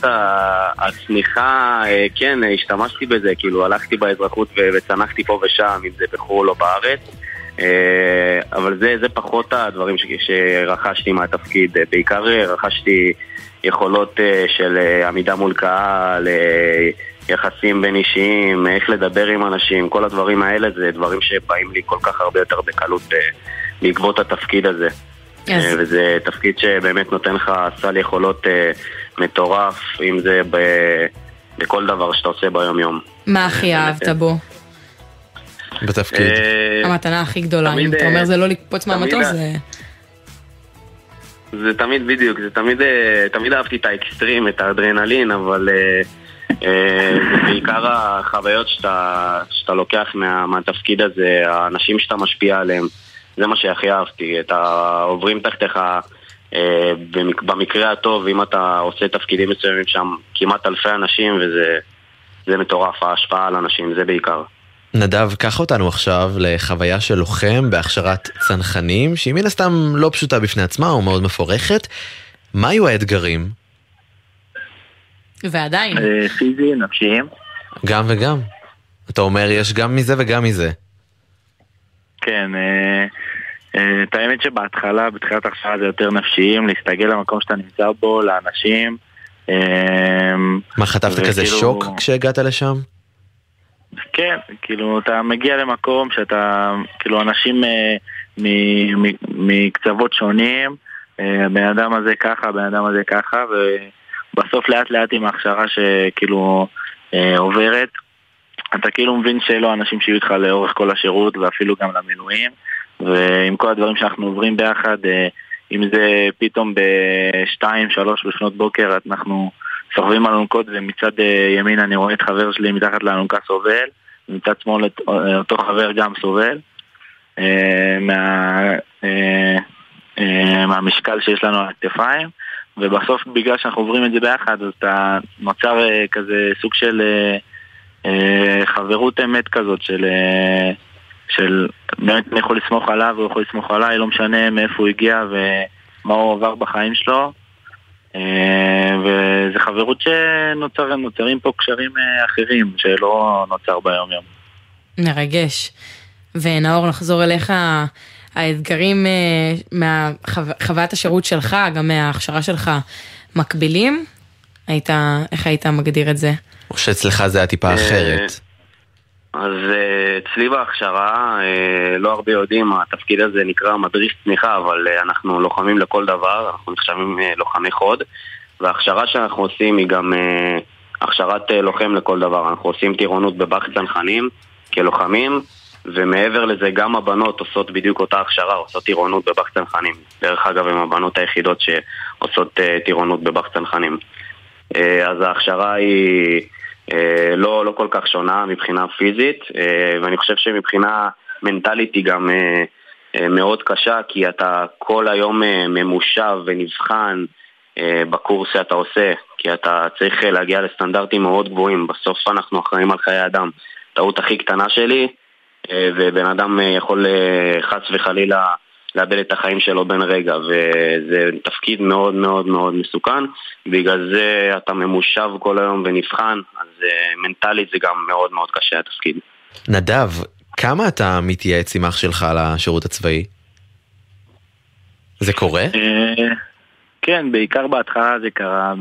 הצניחה, אה, כן, השתמשתי בזה, כאילו הלכתי באזרחות וצנחתי פה ושם, אם זה בחו"ל או בארץ, אה, אבל זה, זה פחות הדברים שרכשתי מהתפקיד, אה, בעיקר רכשתי יכולות של עמידה מול קהל, יחסים בין אישיים, איך לדבר עם אנשים, כל הדברים האלה זה דברים שבאים לי כל כך הרבה יותר בקלות בעקבות התפקיד הזה. אז- אה, וזה תפקיד שבאמת נותן לך סל יכולות אה, מטורף, אם זה ב- בכל דבר שאתה עושה ביום-יום. מה הכי אהבת בו? בתפקיד. אה, המתנה הכי גדולה, אם אתה אה, אומר זה לא לקפוץ מהמטוס, זה... זה תמיד בדיוק, זה תמיד, אה, תמיד אהבתי את האקסטרים, את האדרנלין, אבל אה, אה, זה בעיקר החוויות שאתה, שאתה לוקח מה, מהתפקיד הזה, האנשים שאתה משפיע עליהם, זה מה שהכי אהבתי, את העוברים תחתיך, אה, במק- במקרה הטוב, אם אתה עושה תפקידים מסוימים שם, כמעט אלפי אנשים, וזה זה מטורף, ההשפעה על אנשים, זה בעיקר. נדב, קח אותנו עכשיו לחוויה של לוחם בהכשרת צנחנים, שהיא מן הסתם לא פשוטה בפני עצמה ומאוד מפורכת. מה היו האתגרים? ועדיין. אה, פיזיים, נפשיים. גם וגם. אתה אומר יש גם מזה וגם מזה. כן. אה, אה, את האמת שבהתחלה, בתחילת ההכשרה זה יותר נפשיים, להסתגל למקום שאתה נמצא בו, לאנשים. אה, מה, חטפת כזה שוק כשהגעת לשם? כן, כאילו, אתה מגיע למקום שאתה, כאילו, אנשים מקצוות שונים, הבן אדם הזה ככה, הבן אדם הזה ככה, ובסוף לאט לאט עם ההכשרה שכאילו עוברת, אתה כאילו מבין שאלו האנשים שיהיו איתך לאורך כל השירות ואפילו גם למילואים, ועם כל הדברים שאנחנו עוברים ביחד, אה, אם זה פתאום בשתיים, שלוש לפנות בוקר, אנחנו סוחבים אלונקות ומצד אה, ימין אני רואה את חבר שלי מתחת לאלונקה סובל, ומצד שמאל אה, אותו חבר גם סובל. מה, מהמשקל שיש לנו על הכתפיים, ובסוף בגלל שאנחנו עוברים את זה ביחד, אז אתה נוצר כזה סוג של חברות אמת כזאת, של, אה, של באמת אני יכול לסמוך עליו, הוא יכול לסמוך עליי, לא משנה מאיפה הוא הגיע ומה הוא עבר בחיים שלו. אה, וזו חברות שנוצרים פה קשרים אה, אחרים, שלא נוצר ביום יום. מרגש. ונאור, נחזור אליך, האתגרים אה, מחוויית השירות שלך, גם מההכשרה שלך, מקבילים? היית, איך היית מגדיר את זה? או שאצלך זה היה טיפה אחרת? אז אה, אצלי בהכשרה, אה, לא הרבה יודעים, התפקיד הזה נקרא מדריך צניחה, אבל אה, אנחנו לוחמים לכל דבר, אנחנו נחשבים אה, לוחמי חוד, וההכשרה שאנחנו עושים היא גם אה, הכשרת אה, לוחם לכל דבר. אנחנו עושים טירונות בבאח צנחנים כלוחמים, ומעבר לזה גם הבנות עושות בדיוק אותה הכשרה, עושות טירונות בבאח צנחנים. דרך אגב, הן הבנות היחידות שעושות אה, טירונות בבאח צנחנים. אה, אז ההכשרה היא אה, לא, לא כל כך שונה מבחינה פיזית, אה, ואני חושב שמבחינה מנטלית היא גם אה, אה, מאוד קשה, כי אתה כל היום אה, ממושב ונבחן אה, בקורס שאתה עושה, כי אתה צריך אה, להגיע לסטנדרטים מאוד גבוהים. בסוף אנחנו אחראים על חיי אדם. טעות הכי קטנה שלי, אה, ובן אדם אה, יכול אה, חס וחלילה לאבד את החיים שלו בן רגע, וזה תפקיד מאוד מאוד מאוד מסוכן. בגלל זה אתה ממושב כל היום ונבחן, אז אה, מנטלית זה גם מאוד מאוד קשה התפקיד. נדב, כמה אתה מתייעץ עם אח שלך על השירות הצבאי? זה קורה? אה, כן, בעיקר בהתחלה זה קרה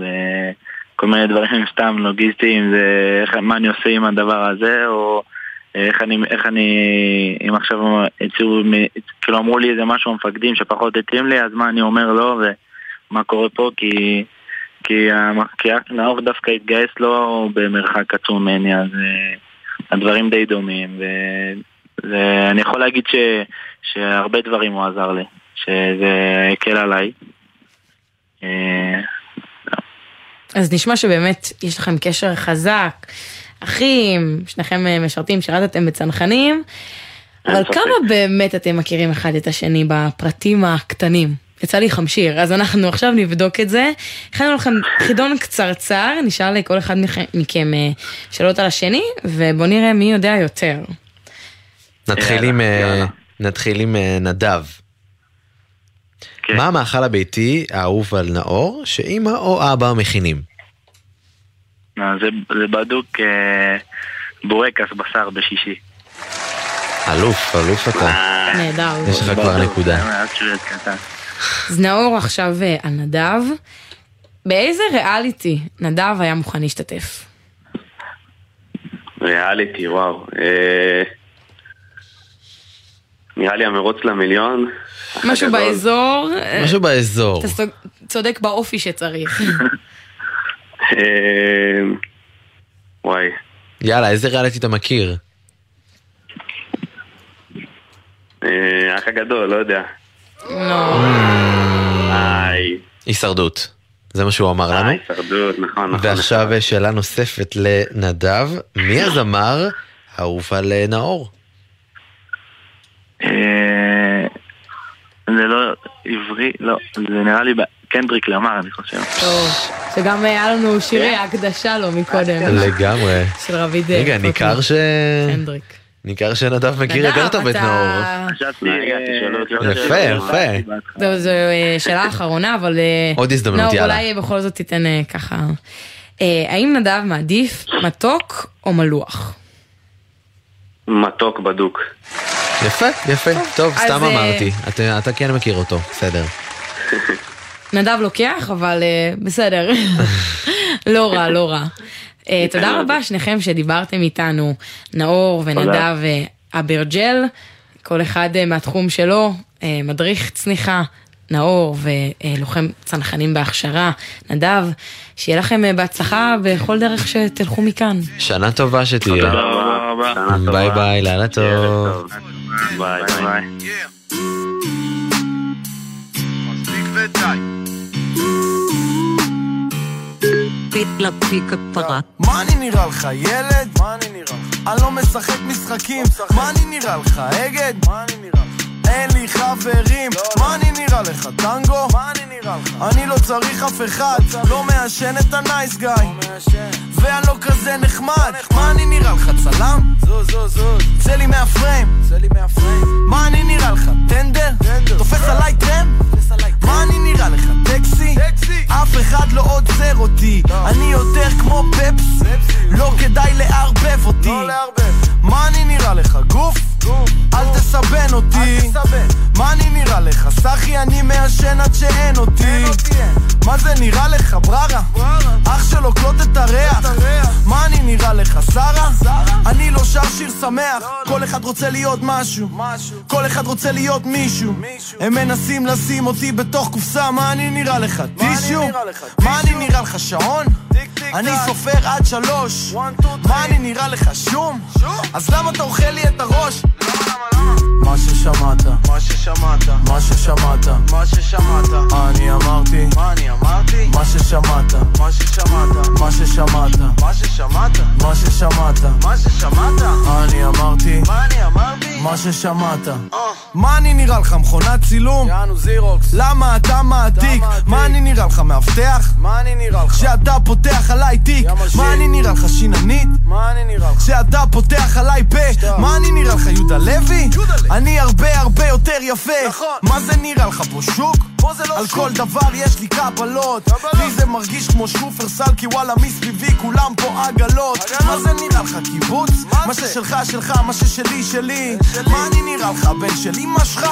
בכל מיני דברים סתם לוגיסטיים, זה מה אני עושה עם הדבר הזה, או איך אני, איך אני, אם עכשיו הציעו, כאילו אמרו לי איזה משהו המפקדים שפחות התאים לי, אז מה אני אומר לו ומה קורה פה, כי, כי, כי נאור דווקא התגייס לא במרחק עצום ממני, אז אה, הדברים די דומים, ואני יכול להגיד ש, שהרבה דברים הוא עזר לי, שזה הקל עליי. אה, אז נשמע שבאמת יש לכם קשר חזק, אחים, שניכם אה, משרתים, שירתתם בצנחנים, אבל ספק. כמה באמת אתם מכירים אחד את השני בפרטים הקטנים? יצא לי חמשיר, אז אנחנו עכשיו נבדוק את זה. הכנו לכם חידון קצרצר, נשאל לכל אחד מכם- אה, שאלות על השני, ובואו נראה מי יודע יותר. נתחיל עם, נתחיל עם אה, נדב. כן. מה המאכל הביתי האהוב על נאור שאמא או אבא מכינים? אה, זה, זה בדוק אה, בורקס בשר בשישי. אלוף, אלוף אתה. נהדר. יש לך כבר נקודה. אז נאור עכשיו אה, על נדב. באיזה ריאליטי נדב היה מוכן להשתתף? ריאליטי, וואו. אה, נראה לי המרוץ למיליון. משהו. באזור? אה, משהו באזור. אתה צודק באופי שצריך. אה, וואי. יאללה, איזה ריאליטי אתה מכיר? אה, האח הגדול, לא יודע. לא. הישרדות. זה מה שהוא אמר לנו. הישרדות, נכון, נכון. ועכשיו אה, שאלה נוספת לנדב, מי הזמר האהוב על אה, נאור? אה, זה לא עברי, לא, זה נראה לי ב- קנדריק למר, אני חושב. טוב, שגם היה לנו שירי הקדשה לו מקודם. לגמרי. של רביד אה, רגע. ניכר ש... קנדריק. ניכר שנדב מכיר יותר טוב את נאור. עוד יפה. יפה. זו אה, שאלה אחרונה, אבל... אה, עוד הזדמנות, נאור, יאללה. אולי בכל זאת תיתן אה, ככה... אה, האם נדב מעדיף מתוק או מלוח? מתוק בדוק. יפה, יפה. טוב, סתם אה, אמרתי. אתה- אתה כן מכיר אותו, בסדר. נדב לוקח, אבל אה, בסדר. לא רע, לא רע. אה, תודה רבה שניכם שדיברתם איתנו, נאור ונדב אברג'ל, כל אחד מהתחום שלו, מדריך צניחה. נאור ולוחם צנחנים בהכשרה, נדב, שיהיה לכם בהצלחה בכל דרך שתלכו מכאן. שנה טובה שתהיה. תודה רבה. טובה. ביי ביי, לילה טוב. ביי ביי. מה אני נראה לך, ילד? מה אני נראה לך? אני לא משחק משחקים, מה אני נראה לך, אגד? מה אני נראה לך? אין לי חברים, מה אני נראה לך, טנגו? מה אני נראה לך? אני לא צריך אף אחד, לא מעשן את הנייס גיא. ואני לא כזה נחמד, מה אני נראה לך, צלם? זוז, זוז, זוז. צא לי מהפריים, צא לי מהפריים. מה אני נראה לך, טנדר? תופס עליי טרם? מה אני נראה לך, טקסי? אף אחד לא עוצר אותי. אני יותר כמו פפס לא כדאי לערבב אותי. מה אני נראה לך, גוף? אל תסבן אותי. מה אני נראה לך, סחי? אני מעשן עד שאין אותי. מה זה נראה לך, בררה? אח שלו קלוט את הריח. מה אני נראה לך, שרה? אני לא שר שיר שמח. כל אחד רוצה להיות משהו. כל אחד רוצה להיות מישהו. הם מנסים לשים אותי בתוך קופסה מה אני נראה לך, טישו? מה אני נראה לך, שעון? אני סופר עד שלוש מה אני נראה לך, שום? אז למה אתה אוכל לי את הראש? מה ששמעת, מה ששמעת, מה ששמעת, מה ששמעת, אני אמרתי, מה אני אמרתי, מה ששמעת, מה ששמעת, מה ששמעת, מה ששמעת, מה ששמעת, מה ששמעת, אני אמרתי, מה אני אמרתי, מה ששמעת, מה אני נראה לך, מכונת צילום? יאנו זירוקס, למה אתה מעתיק? מה אני נראה לך, מאבטח? מה אני נראה לך? שאתה פותח עליי תיק, מה אני נראה לך, שיננית? מה אני נראה לך? שאתה פותח עליי פה, מה אני נראה לך, יהודה לוי? אני הרבה הרבה יותר יפה. מה זה נראה לך פה שוק? על כל דבר יש לי קבלות. לי זה מרגיש כמו שופרסל כי וואלה מסביבי כולם פה עגלות. מה זה נראה לך קיבוץ? מה ששלך שלך, מה ששלי שלי. מה אני נראה לך בן של אמא שלך?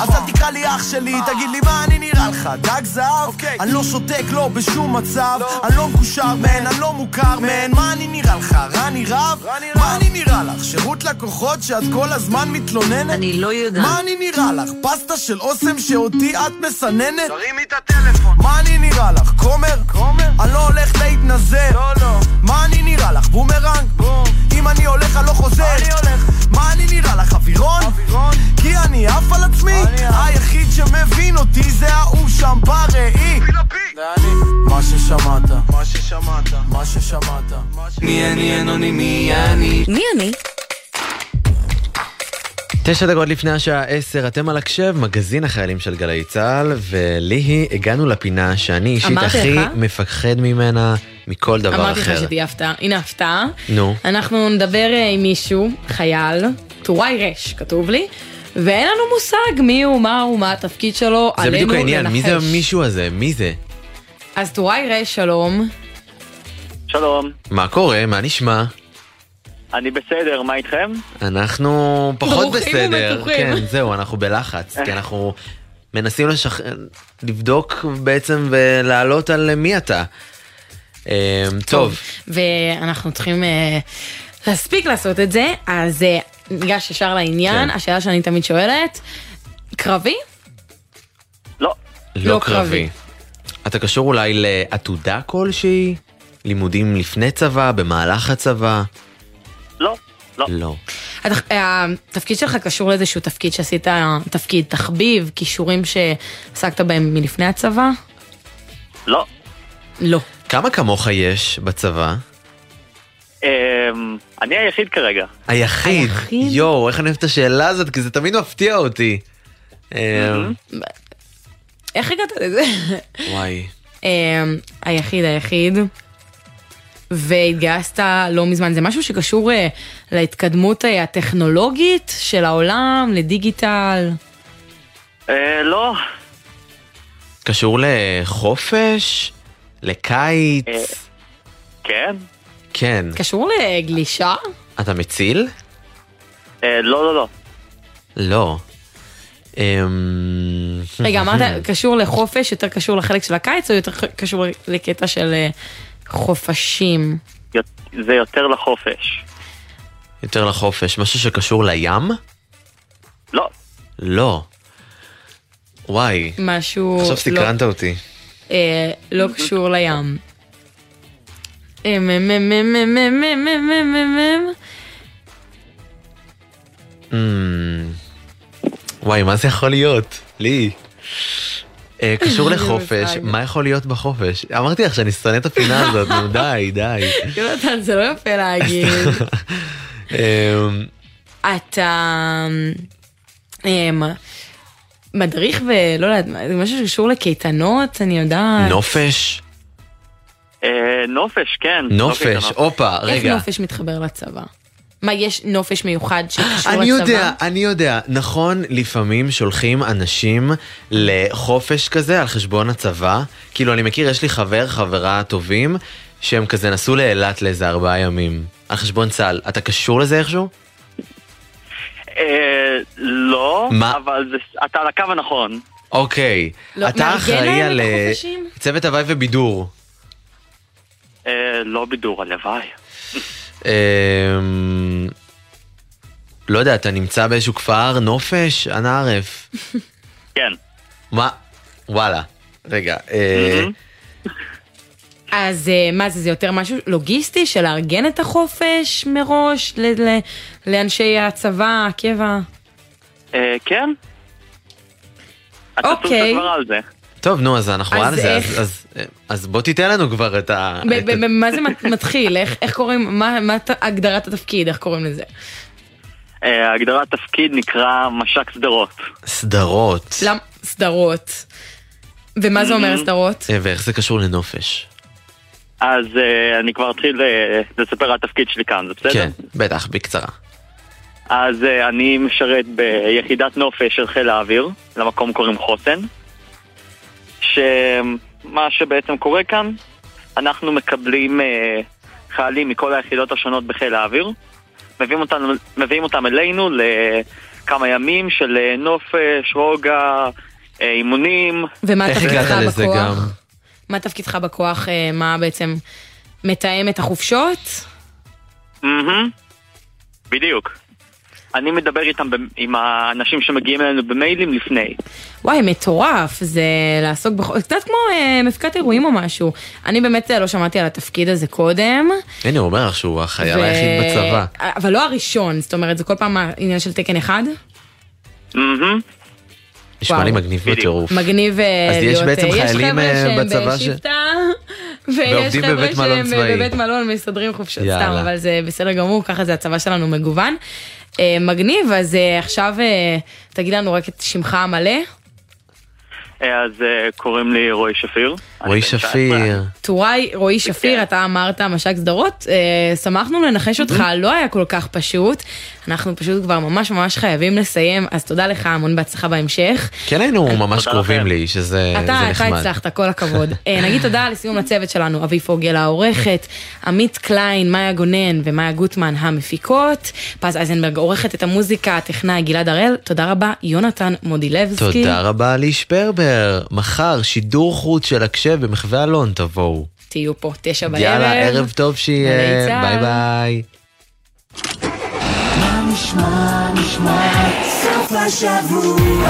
אז אל תקרא לי אח שלי תגיד לי מה אני נראה לך דג זהב? אני לא שותק לא בשום מצב. אני לא מקושר man, אני לא מוכר man. מה אני נראה לך? רני רב? מה אני נראה לך? שירות לקוחות שאת כל הזמן מתלוננת? אני לא יודעת מה אני נראה לך? פסטה של אוסם שאותי את מסננת? תרימי את הטלפון מה אני נראה לך? כומר? כומר? אני לא הולך להתנזר לא, לא מה אני נראה לך? בומרנג? בום אם אני הולך אני לא חוזר אני הולך מה אני נראה לך? אווירון? אווירון? כי אני עף על עצמי היחיד שמבין אותי זה ההוא שם בראי מה ששמעת מה ששמעת מה ששמעת מי אני אנונימי אני מי אני? תשע דקות לפני השעה עשר, אתם על הקשב, מגזין החיילים של גלי צה"ל, וליהי, הגענו לפינה שאני אישית אמרתי הכי לך? מפחד ממנה מכל דבר אמרתי לך אחר. שתהיה הפתעה. הנה הפתעה. נו. אנחנו נדבר אה, עם מישהו, חייל, טוראי רש, כתוב לי, ואין לנו מושג מי הוא, מה הוא, מה התפקיד שלו, זה עלינו בדיוק העניין, מי זה לנחש. המישהו הזה? מי זה? אז טוראי רש, שלום. שלום, מה קורה? מה נשמע? אני בסדר, מה איתכם? אנחנו פחות בסדר. ומתוחים. כן, זהו, אנחנו בלחץ, כי אנחנו מנסים לשכ... לבדוק בעצם ולעלות על מי אתה. אה, טוב, ואנחנו צריכים אה, להספיק לעשות את זה, אז אה, ניגש ישר לעניין, כן. השאלה שאני תמיד שואלת, קרבי? לא. לא קרבי. אתה קשור אולי לעתודה כלשהי? לימודים לפני צבא, במהלך הצבא? לא. לא. התפקיד שלך קשור לאיזשהו תפקיד שעשית, תפקיד תחביב, כישורים שעסקת בהם מלפני הצבא? לא. לא. כמה כמוך יש בצבא? אמ, אני היחיד כרגע. היחיד. יואו, איך אני אוהב את השאלה הזאת, כי זה תמיד מפתיע אותי. אה, איך הגעת לזה? וואי. אמ, היחיד, היחיד. והתגייסת לא מזמן, זה משהו שקשור אה, להתקדמות אה, הטכנולוגית של העולם, לדיגיטל. אה, לא. קשור לחופש? לקיץ? כן? כן. קשור לגלישה? אתה מציל? אה, לא, לא, לא. לא. אמ, רגע, אמרת קשור לחופש, יותר קשור לחלק של הקיץ, או יותר קשור לקטע של חופשים. זה יותר לחופש. יותר לחופש. משהו שקשור לים? לא. לא. וואי. משהו... עכשיו סקרנת לא... אותי. אה, לא קשור לים. וואי, מה זה יכול להיות? לי. אה, קשור לחופש. מה יכול להיות בחופש? אמרתי לך שאני שונא את הפינה הזאת, נו די, די. יונתן, זה לא יפה להגיד. אמ, אתה אמ, מדריך ולא יודעת, זה משהו שקשור לקייטנות, אני יודעת. נופש? אה, נופש, כן. לא נופש, קייטנות. הופה, איך רגע. נופש מתחבר לצבא? מה, יש נופש מיוחד שקשור לצבא? אני יודע, אני יודע. נכון, לפעמים שולחים אנשים לחופש כזה על חשבון הצבא. כאילו, אני מכיר, יש לי חבר, חברה טובים, שהם כזה נסעו לאילת לאיזה ארבעה ימים. על חשבון צה"ל. אתה קשור לזה איכשהו? אה, לא? אבל אתה על הקו הנכון. אוקיי. לא, אתה אחראי על אה? צוות הוואי ובידור. אה, לא בידור, הלוואי. אמ, לא יודע, אתה נמצא באיזשהו כפר, נופש, אנא ערף. כן. מה? וואלה. רגע, אה, אז אה, מה זה, זה יותר משהו לוגיסטי של לארגן את החופש מראש ל- ל- לאנשי הצבא, הקבע? אה, כן. אתה סוג אוקיי. כבר על זה. טוב, נו, אז אנחנו אז על זה, איך? אז- אז- אז בוא תיתן לנו כבר את ה... ב- את ב- ב- מה זה מת- מתחיל? איך איך קוראים, מה מה הגדרת התפקיד, איך קוראים לזה? אה, הגדרת תפקיד נקרא מש"ק שדרות. סדרות. למה? סדרות. ומה זה אומר סדרות? אה, ואיך זה קשור לנופש? אז אה, אני כבר אתחיל לספר על התפקיד שלי כאן, זה בסדר? כן, בטח, בקצרה. אז אני משרת ביחידת נופש של חיל האוויר, למקום קוראים חוסן. שמה שבעצם קורה כאן, אנחנו מקבלים אה, חיילים מכל היחידות השונות בחיל האוויר, מביאים אותם, מביאים אותם אלינו לכמה ימים של אה, נופש, רוגע, אה, אימונים. ומה תפקידך בכוח? גם? מה תפקידך בכוח? אה, מה בעצם מתאם את החופשות? מהמם, בדיוק. אני מדבר איתם, עם האנשים שמגיעים אלינו במיילים לפני. וואי, מטורף, זה לעסוק בכל... קצת כמו אה, מפקד אירועים או משהו. אני באמת אה, לא שמעתי על התפקיד הזה קודם. הנה, הוא אומר לך שהוא החייל ו- היחיד בצבא. אבל לא הראשון, זאת אומרת, זה כל פעם העניין של תקן אחד? נשמע לי. מגניב בטירוף. מגניב אה, אז יש להיות... בעצם אה, חיילים, יש אה, חבר'ה שהם בצבא ש- בשבטה, ויש ועובדים חבר'ה בבית מלון שהם. בבית מלון מסדרים חופשות סתם, יאללה. אבל זה בסדר גמור, ככה זה הצבא שלנו מגוון. אה, מגניב, אז אה, עכשיו אה, תגיד לנו רק את שמך המלא. אה, אז אה, קוראים לי רועי שפיר. רועי שפיר. טוראי רועי שפיר, אתה אמרת מש"ק סדרות, אה, שמחנו לנחש אותך, לא היה כל כך פשוט. אנחנו פשוט כבר ממש ממש חייבים לסיים, אז תודה לך, המון בהצלחה בהמשך. כן היינו ממש תודה קרובים. לי, שזה אתה, זה אתה נחמד. הצלחת, כל הכבוד. אה, נגיד תודה לסיום לצוות שלנו, אבי פוגל העורכת, עמית קליין, מאיה גונן ומאיה גוטמן המפיקות, פז אייזנברג עורכת את המוזיקה, הטכנאי גלעד הראל, תודה רבה, יונתן מודילבסקי. תודה רבה לי שפרבר. מחר שידור חוץ של הקשב במחווה אלון, תבואו. תהיו פה, תשע בערב. יאללה, ערב טוב שיהיה. ביי ביי. נשמע, נשמע, סוף השבוע.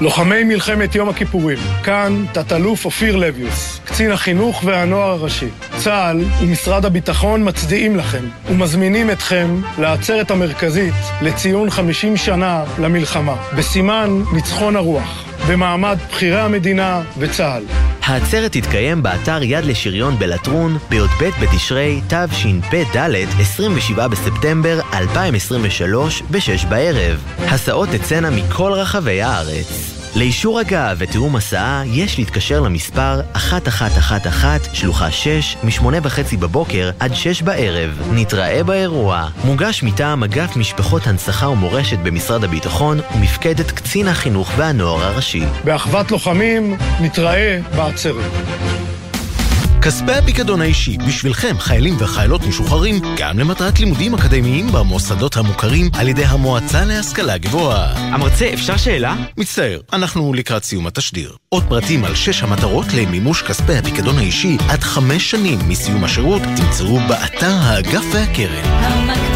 לוחמי מלחמת יום הכיפורים, כאן תת-אלוף אופיר לביוס, קצין החינוך והנוער הראשי. צה"ל ומשרד הביטחון מצדיעים לכם ומזמינים אתכם לעצרת המרכזית לציון 50 שנה למלחמה, בסימן ניצחון הרוח, במעמד בכירי המדינה וצה"ל. העצרת תתקיים באתר יד לשריון בלטרון בי"ב בתשרי תשפ"ד 27 בספטמבר 2023 ב-6 בערב. הסעות תצאנה מכל רחבי הארץ. לאישור הגעה ותיאום הסעה יש להתקשר למספר 1111 שלוחה 6 מ-8 וחצי בבוקר עד 6 בערב. נתראה באירוע. מוגש מטעם אגף משפחות הנצחה ומורשת במשרד הביטחון ומפקדת קצין החינוך והנוער הראשי. באחוות לוחמים, נתראה בעצרת. כספי הפיקדון האישי בשבילכם, חיילים וחיילות משוחררים, גם למטרת לימודים אקדמיים במוסדות המוכרים על ידי המועצה להשכלה גבוהה. המרצה, אפשר שאלה? מצטער, אנחנו לקראת סיום התשדיר. עוד פרטים על שש המטרות למימוש כספי הפיקדון האישי עד חמש שנים מסיום השירות תמצאו באתר האגף והקרן. המקפצה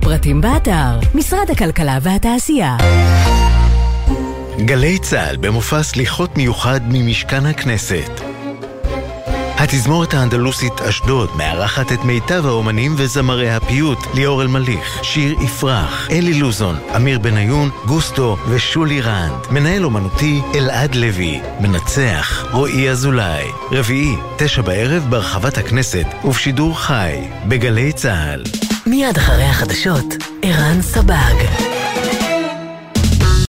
פרטים באתר, משרד הכלכלה והתעשייה. גלי צה"ל במופע סליחות מיוחד ממשכן הכנסת. התזמורת האנדלוסית אשדוד מארחת את מיטב האומנים וזמרי הפיוט ליאור אלמליך, שיר יפרח, אלי לוזון, אמיר בניון, גוסטו ושולי רנד. מנהל אומנותי אלעד לוי, מנצח רועי אזולאי. רביעי, תשע בערב ברחבת הכנסת ובשידור חי, בגלי צה"ל. מיד אחרי החדשות, ערן סבג.